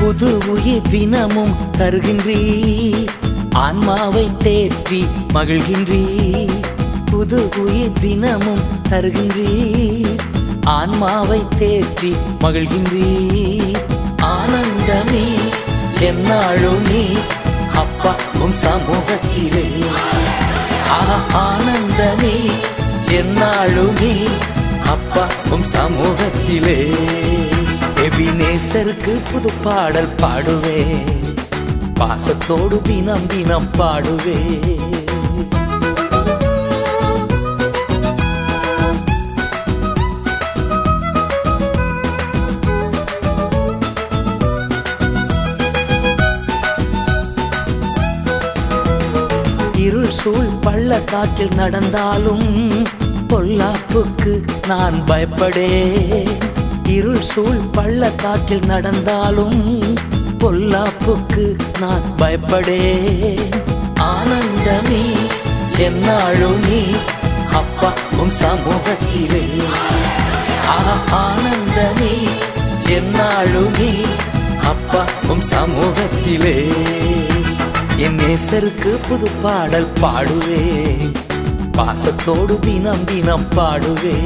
A: புது உயிர் தினமும் தருகின்றீ ஆன்மாவை தேற்றி மகிழ்கின்றீ புது உயிர் தினமும் தருகின்றீர். ஆன்மாவை தேற்றி மகிழ்கின்றீர். ஆனந்தமே என்னாலும் நீ அப்பா உன் சமூகத்திலே. ஆனந்தமே என்னாலும் நீ
I: அப்பா உன் சமூகத்திலே.
A: எபினேசருக்கு புது பாடல் பாடுவே பாசத்தோடு தினம் தினம் பாடுவே பள்ளத்தாக்கில் நடந்தாலும் பொல்லாப்புக்கு நான் பயப்படேன். இருள் சூழ் பள்ளத்தாக்கில் நடந்தாலும் பொல்லாப்புக்கு நான் பயப்படேன். ஆனந்தமே என்னாலும் நீ அப்பா உன் சமூகத்திலே. ஆனந்தமே என்னாலும் நீ
I: அப்பா உன் சமூகத்திலே.
A: என் நேசருக்கு புது பாடல் பாடுவே பாசத்தோடு தினம் தினம் பாடுவே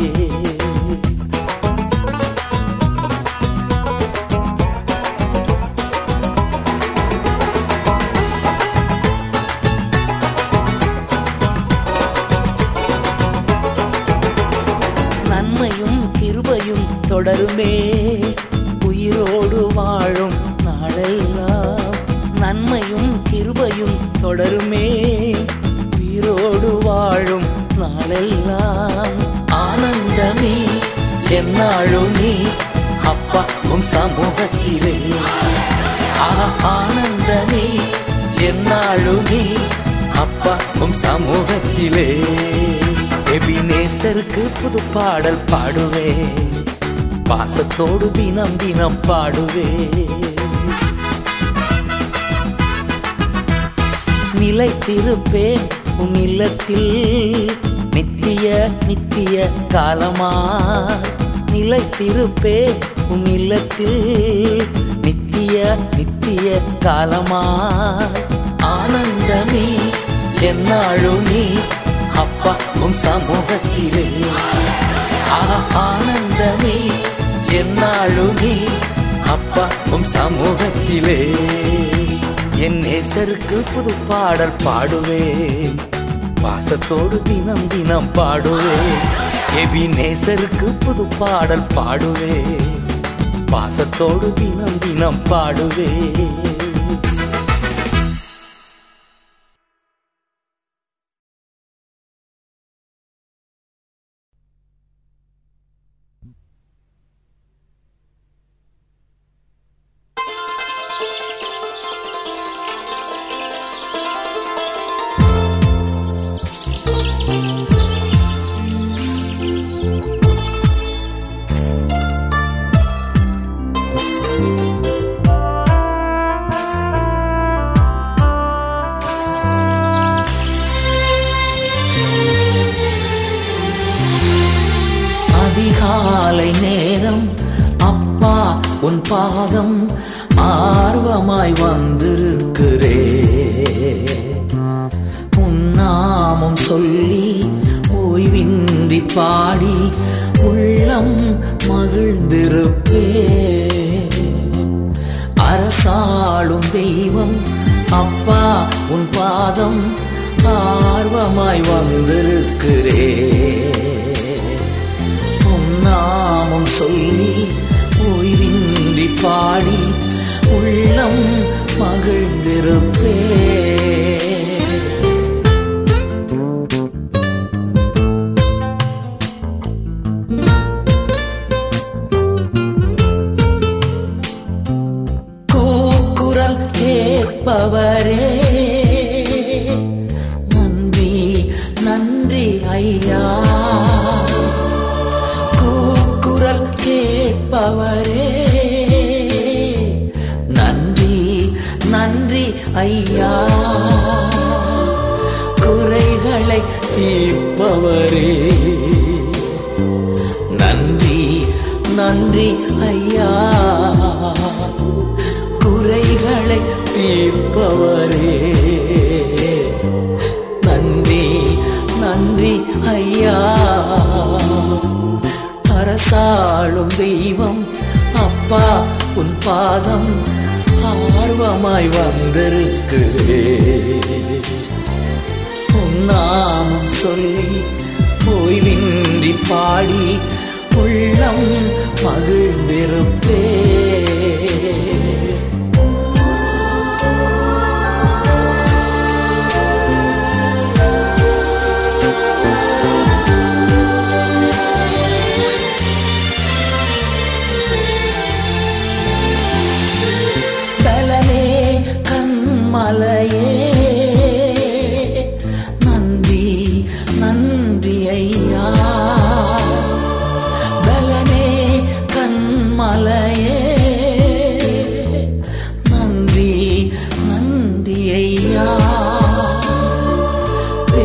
A: புது புது பாடல் பாடுவே. பாசத்தோடு தினம் தினம் பாடுவே. நிலைத்திருப்பேன் உன் இல்லத்தில். நித்திய நித்திய காலமா? நிலைத்திருப்பேன் உன் இல்லத்தில். நித்திய நித்திய காலமா? ஆனந்தமே என்னாழு நீ?
I: அப்பா உன் சமூகத்திலே.
A: ஆஹா, ஆனந்தமே
I: என்னாலும் அப்பா உன் சமூகத்திலே.
A: என் நேசருக்கு புது பாடல் பாடுவேன். பாசத்தோடு தினம் தினம் பாடுவேன். எபி நேசருக்கு புது பாடல் பாடுவேன். பாசத்தோடு தினம் தினம் பாடுவேன்.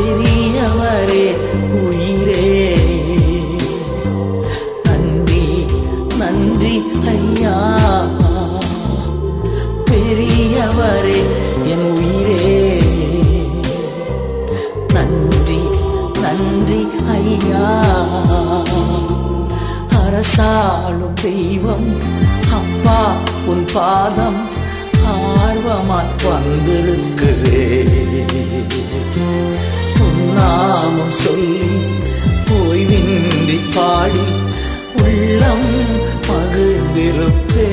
A: பெரியவரே உயிரே. நன்றி நன்றி ஐயா. பெரியவரே என் உயிரே. நன்றி நன்றி ஐயா. அரசாளும் தெய்வம் அப்பா உன் பாதம் ஆர்வமாய் வந்திருக்கிறேன் நாமம் சொல்லி ஓய்வின்றி பாடி உள்ளம் மகிழ்ந்திருப்பே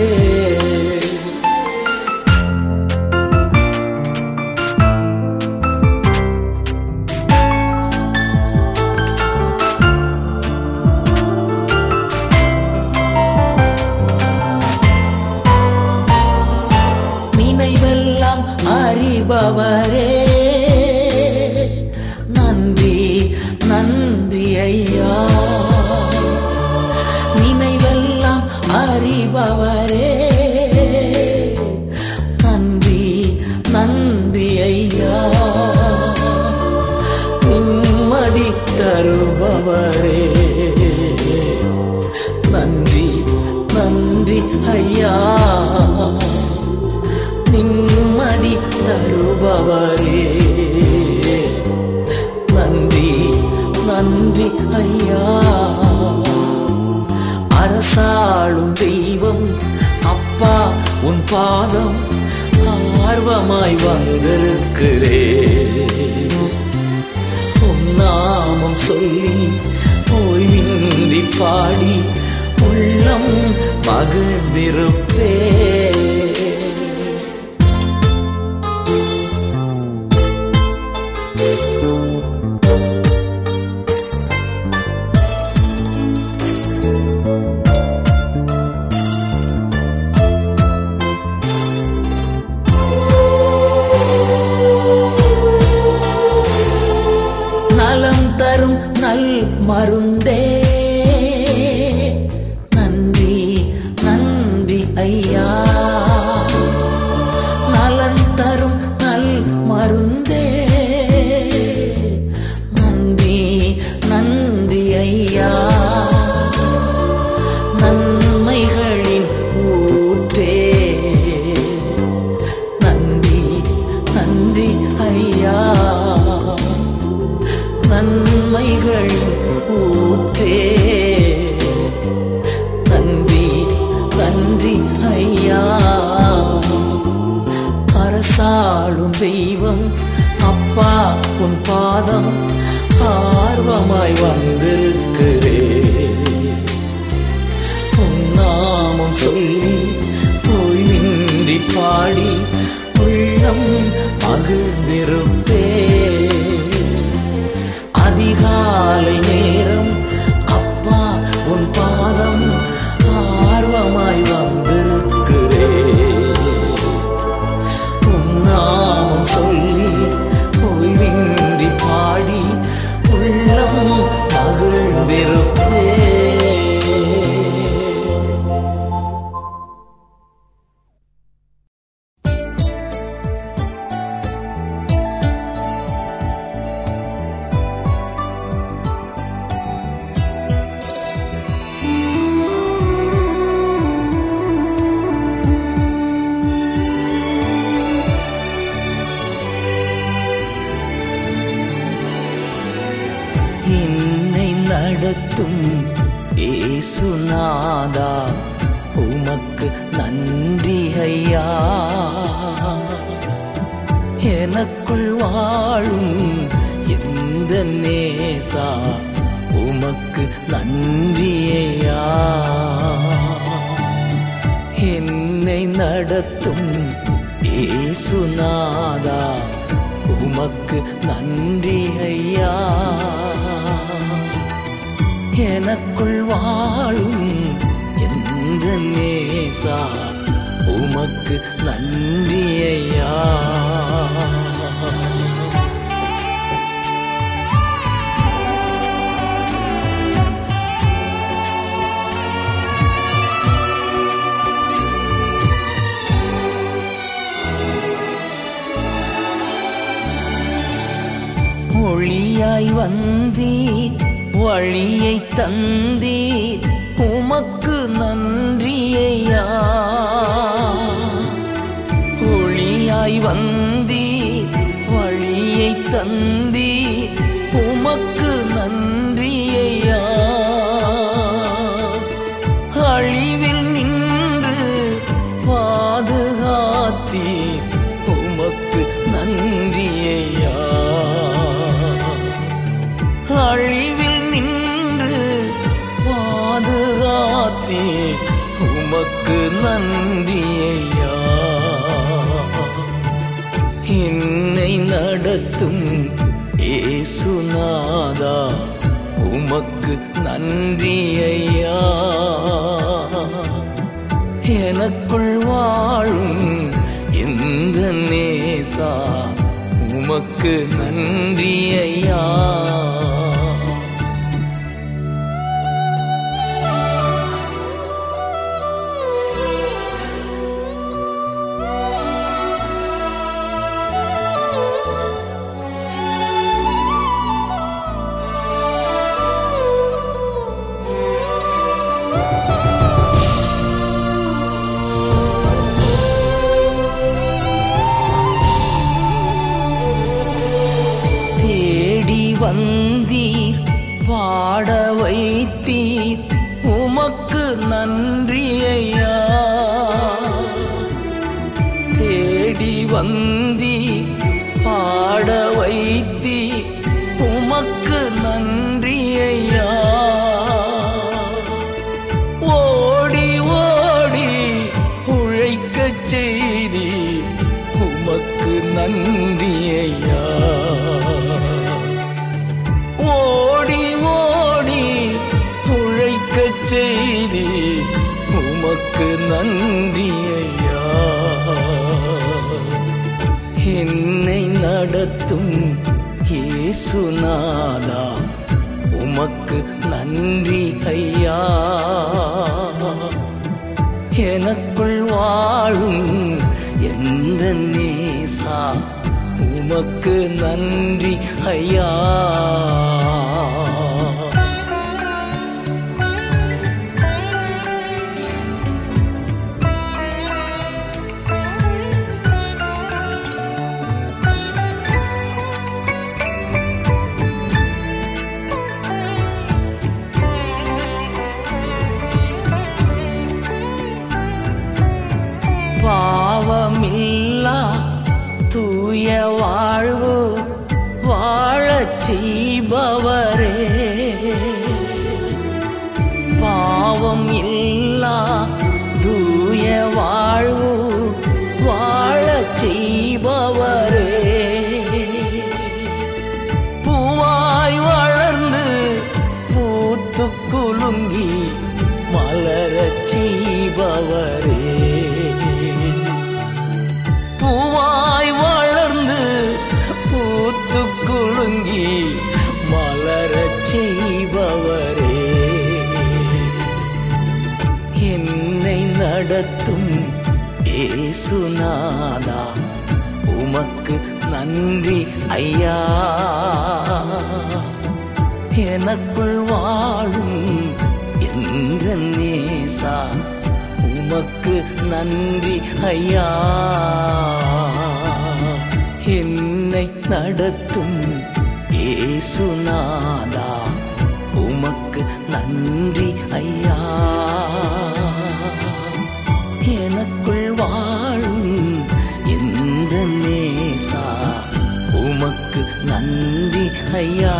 A: நன்றி ஐயா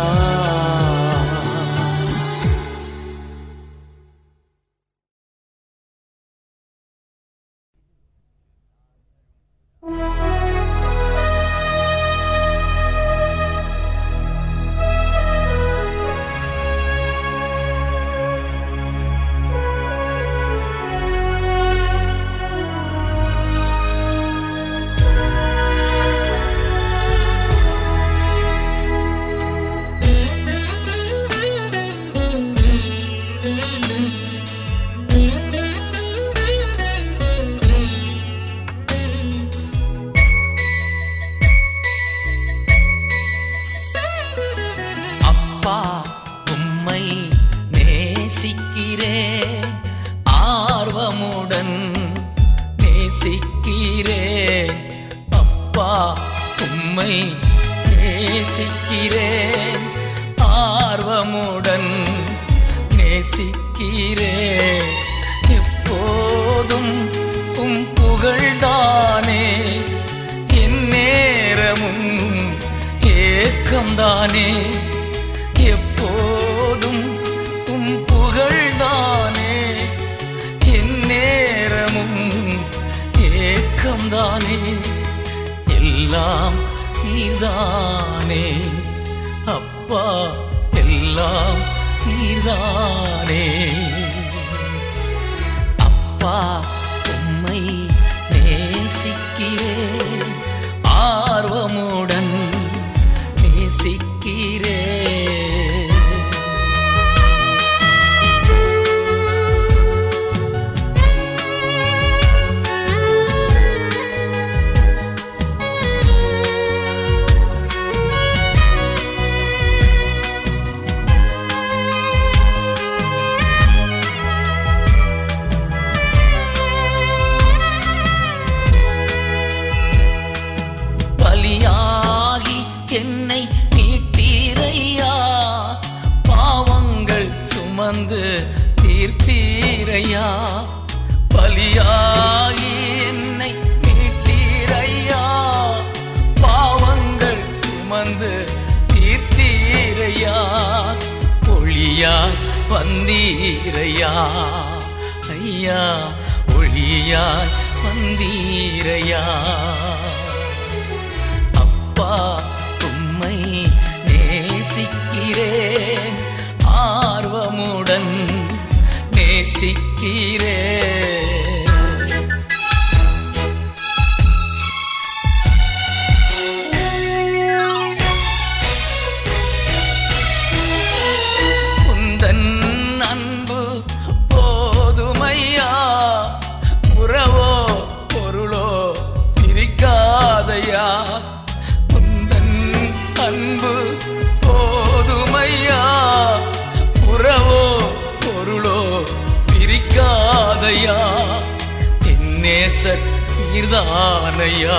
A: நேசர் நீர்தானையா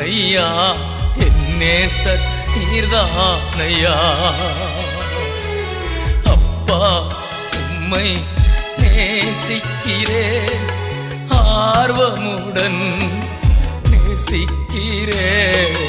A: ஐயா என் நேசர் நீர்தானையா அப்பா உம்மை நேசிக்கிறேன். ஆர்வமுடன் நேசிக்கிறேன்.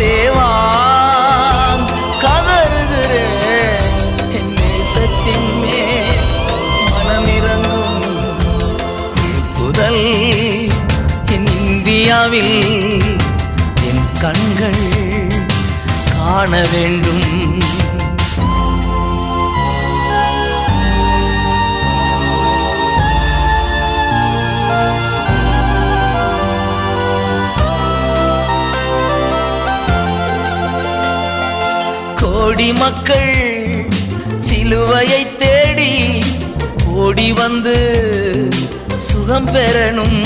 A: தேவா கதறுகிறே. என் தேசத்தின் மேல் மனமிறங்கும் புதல் என் இந்தியாவில் என் கண்கள் காண வேண்டும். கோடி மக்கள் சிலுவையை தேடி ஓடி வந்து சுகம் பெறணும்.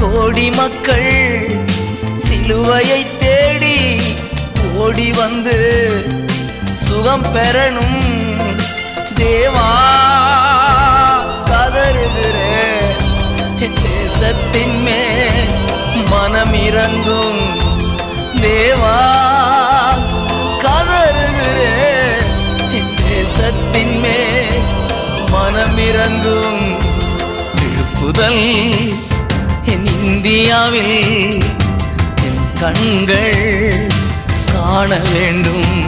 A: கோடி மக்கள் சிலுவையை தேடி ஓடி வந்து சுகம் பெறணும். தேவா கதறுகிற தேசத்தின் மேல் மனம் இறங்கும் தேவா உள்ளத்தின் மேல் மனமிறங்கும் திருப்புதல் என் இந்தியாவில் என் கண்கள் காண வேண்டும்.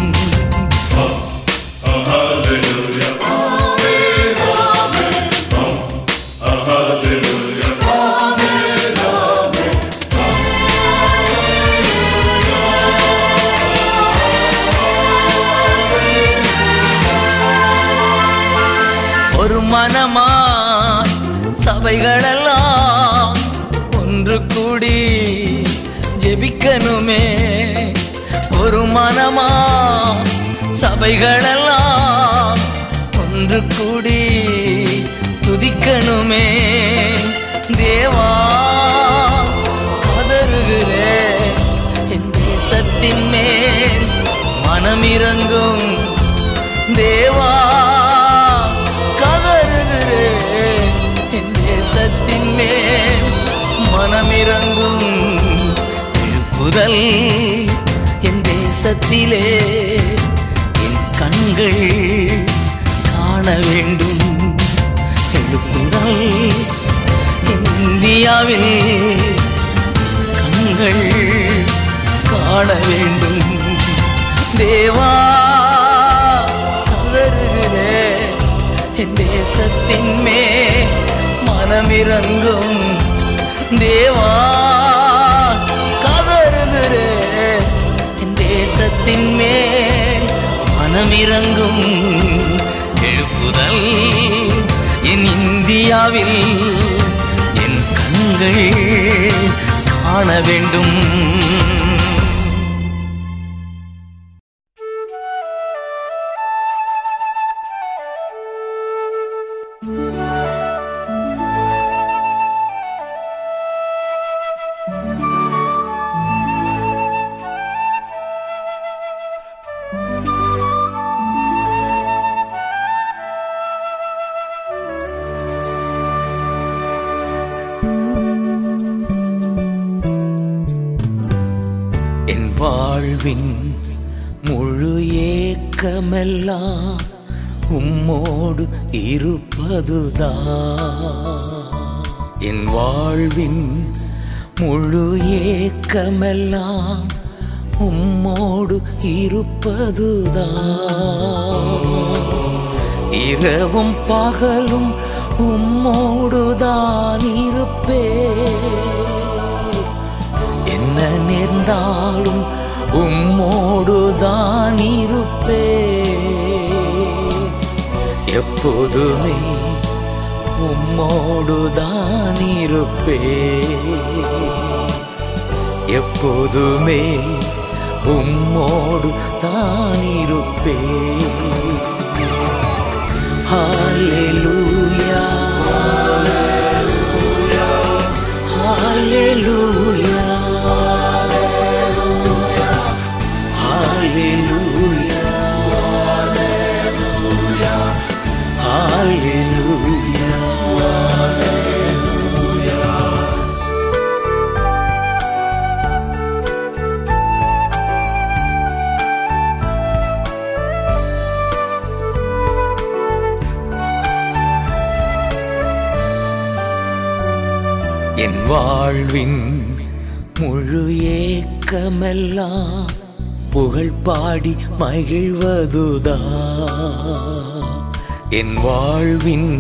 A: அவைகளெல்லாம் ஒன்று கூடி துதிக்கணுமே. தேவா கதறுகிறே என் தேசத்தின் மேல் மனமிறங்கும். தேவா கதறுகிறே என் தேசத்தின் மேல் மனமிறங்கும். புதல் என் தேசத்திலே. கண்கள் காண வேண்டும். எழுப்புதல் இந்தியாவில் கண்கள் காண வேண்டும். தேவா தவறுகிறே என் தேசத்தின் மே மனமிறங்கும். தேவா கதறுகிறே என் தேசத்தின் மே மனமிறங்கும் எழுப்புதல் என் இந்தியாவில் என் கண்கள் காண வேண்டும். வாழ்வின் முழு ஏக்கமெல்லாம் உம்மோடு இருப்பதுதான். இரவும் பகலும் உம்மோடுதான் இருப்பே என்ன நேர்ந்தாலும் உம்மோடுதான் இருப்பே எப்போதுமே உம்மோடுதான் இருப்பே எப்போதுமே உம்மோடு தான் இருப்பே ஹalleluya. ஹalleluya. வாழ்வின் முழு ஏக்கமெல்லாம் புகழ் பாடி மகிழ்வதுதா. என் வாழ்வின்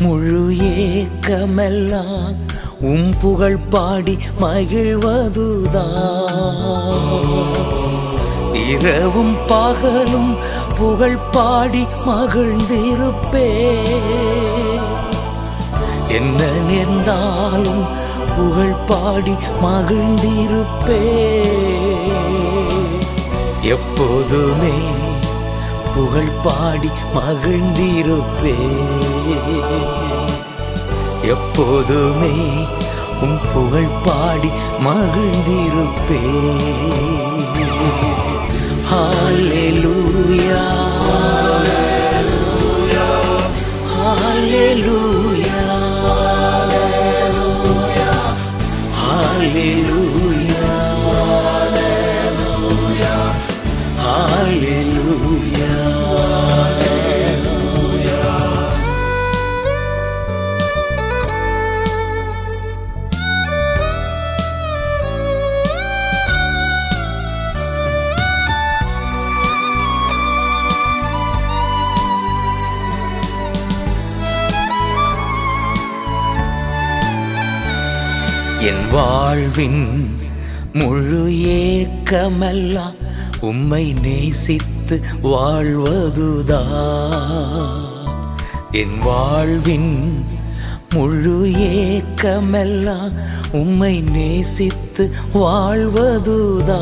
A: முழு ஏக்கமெல்லாம் உம் புகழ் பாடி மகிழ்வதுதா. இரவும் பகலும் புகழ் பாடி மகிழ்ந்திருப்பே என்ன நேர்ந்தாலும் புகழ் பாடி மகிழ்ந்திருப்பே. எப்போதுமே புகழ் பாடி மகிழ்ந்திருப்பே. எப்போதுமே உன் புகழ் பாடி மகிழ்ந்திருப்பே. ஹalleluya ஹalleluya. Hallelujah. வாழ்வின் முழு ஏக்கமெல்லாம் உம்மை நேசித்து வாழ்வதுதா. என் வாழ்வின் முழு ஏக்கமெல்லாம் உம்மை நேசித்து வாழ்வதுதா.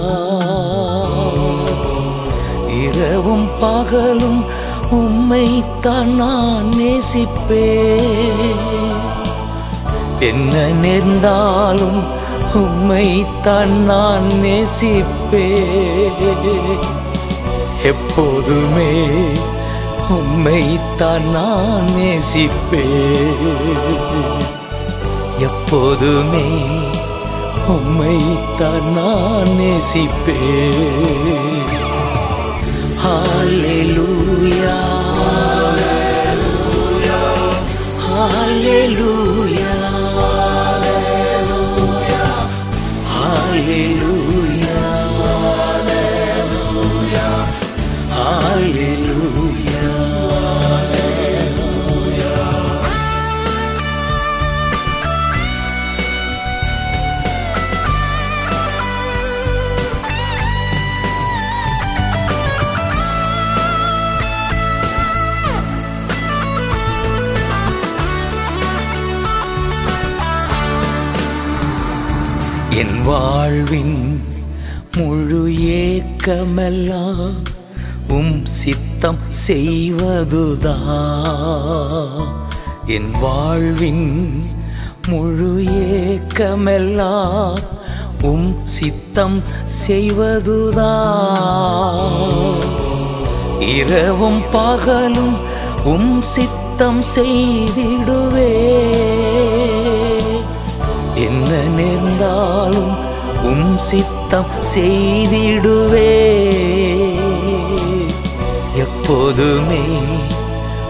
A: இரவும் பகலும் உம்மைத்தான் நான் நேசிப்பேன். என்ன நேர்ந்தாலும் உம்மைத்தான் நான் நேசிப்பே எப்போதுமே உம்மைத்தான் நான் நேசிப்பே எப்போதுமே உம்மைத்தான் தான் நான் நேசிப்பே ஹalleluya ஹalleluya ஹalleluya. என் வாழ்வின் முழு ஏக்கமெல்லாம் உம் சித்தம் செய்வதுதா என் வாழ்வின் முழு ஏக்கமெல்லாம் உம் சித்தம் செய்வதுதா இரவும் பகலும் உம் சித்தம் செய்திடுவே. என்ன நேர்ந்தாலும் உம் சித்தம் செய்திடுவே. எப்போதுமே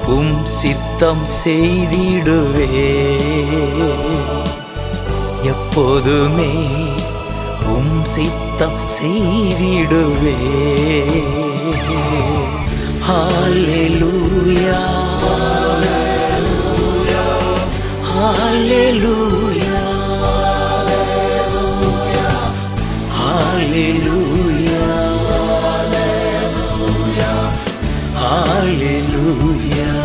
A: உம் சித்தம் செய்திடுவே. எப்போதுமே உம் சித்தம் செய்திடுவே. ஹalleluya. ஹalleluya. Hallelujah. Hallelujah.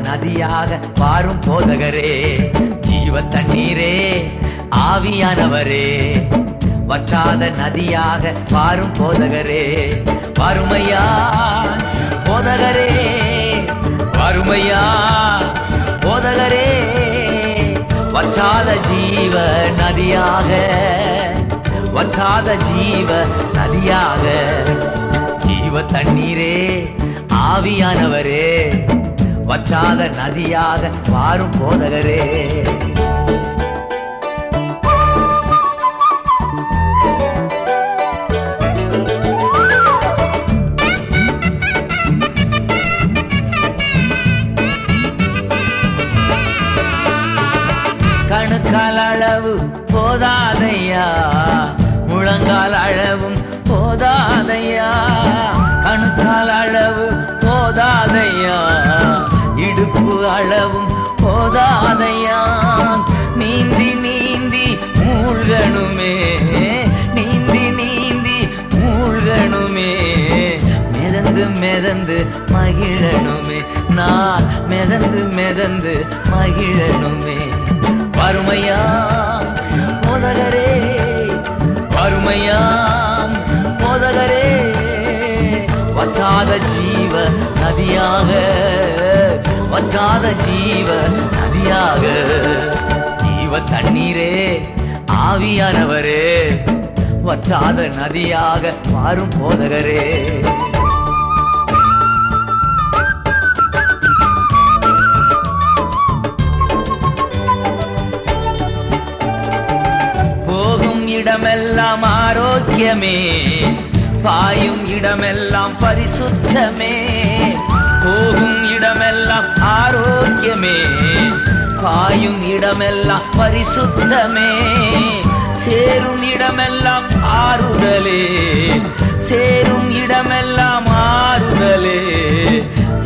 A: நதியாக பாரும் போதகரே ஜீவ தண்ணீரே ஆவியானவரே. வற்றாத நதியாக பாரும் போதகரே வறுமையா போதகரே. வறுமையா போதகரே. வற்றாத ஜீவ நதியாக வற்றாத ஜீவ நதியாக. ஜீவ தண்ணீரே ஆவியானவரே. வற்றாத நதியாக மாறும் போதகரே. போதாதையா நீந்தி நீந்தி மூழ்கணுமே. நீந்தி நீந்தி மூழ்கணுமே. மிதந்து மிதந்து மகிழணுமே. நான் மிதந்து மிதந்து மகிழணுமே. வறுமையா முதலரே வறுமையா முதலரே வற்றாத ஜீவ நதியாக வற்றாத ஜீவ நதியாக. ஜீவ தண்ணீரே ஆவியானவரே வற்றாத நதியாக மாறும் போதகரே. போகும் இடமெல்லாம் ஆரோக்கியமே பாயும் இடமெல்லாம் பரிசுத்தமே. போகும் இடமெல்லாம் ஆரோக்கியமே. பாயும் இடமெல்லாம் பரிசுத்தமே. சேரும் இடமெல்லாம் ஆறுதலே. சேரும் இடமெல்லாம் ஆறுதலே.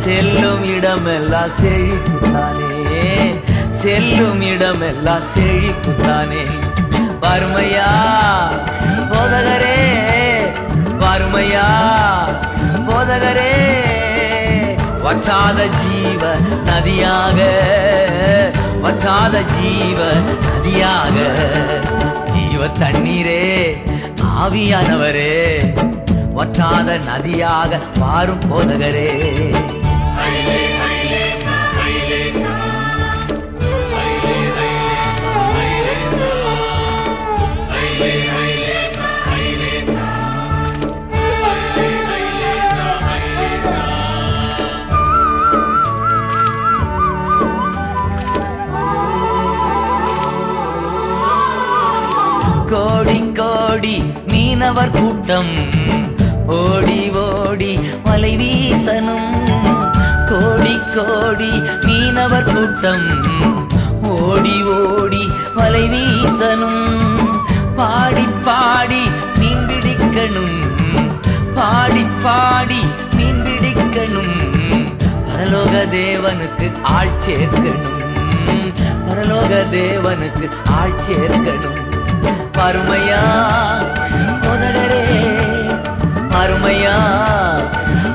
A: செல்லும் இடமெல்லாம் செழிப்புத்தானே செல்லும் இடமெல்லாம் செழிப்புத்தானே வறுமையா? போதகரே. வறுமையா? போதகரே. வற்றாத ஜீவ நதியாக வற்றாத ஜீவ நதியாக. ஜீவ தண்ணீரே ஆவியானவரே வற்றாத நதியாக மாறும் போதகரே. கோடி கோடி மீனவர் கூட்டம். ஓடி ஓடி வலை வீசனும் கோடி கோடி மீனவர் கூட்டம். ஓடி ஓடி வலை வீசனும் பாடி பாடி மீன் பிடிக்கணும். பாடி பாடி மீன் பிடிக்கணும். பரலோக தேவனுக்கு ஆள் சேர்க்கணும். பரலோக தேவனுக்கு ஆள் சேர்க்கணும். பருமையா போதகரே பருமையா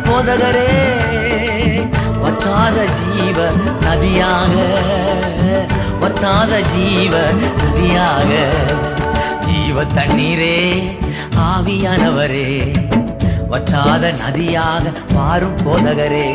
A: போதகரே வற்றாத ஜீவ நதியாக வற்றாத ஜீவ நதியாக. ஜீவ தண்ணீரே ஆவியானவரே வற்றாத நதியாக மாறும் போதகரே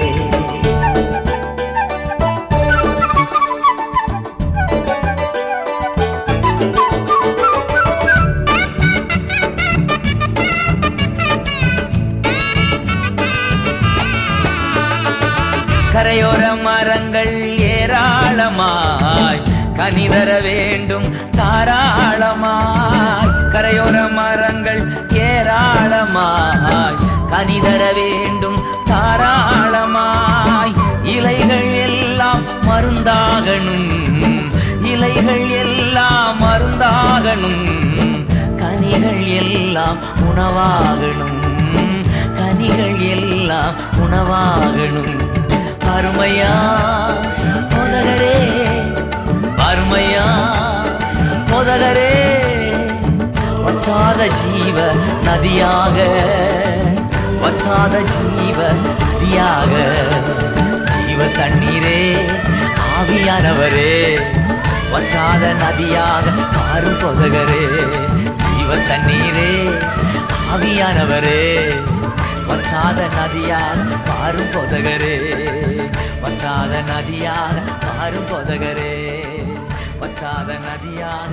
A: கரையோர மரங்கள் ஏராளமாய் கனி தர வேண்டும் தாராளமாய். கரையோர மரங்கள் ஏராளமாய் கனி தர வேண்டும் தாராளமாய். இலைகள் எல்லாம் மருந்தாகணும். இலைகள் எல்லாம் மருந்தாகணும். கனிகள் எல்லாம் உணவாகணும். கனிகள் எல்லாம் உணவாகணும். அருமையா முதகரே அருமையா முதகரே வற்றாத ஜீவ நதியாக வற்றாத ஜீவ நதியாக. ஜீவ தண்ணீரே ஆவியானவரே. வற்றாத நதியாக மாறும் பொதகரே. ஜீவ தண்ணீரே ஆவியானவரே. வற்றாத நதியாக மாறும் பொதகரே. பற்றாத நதியாக மாறும் பொதகரே. பற்றாத நதியாக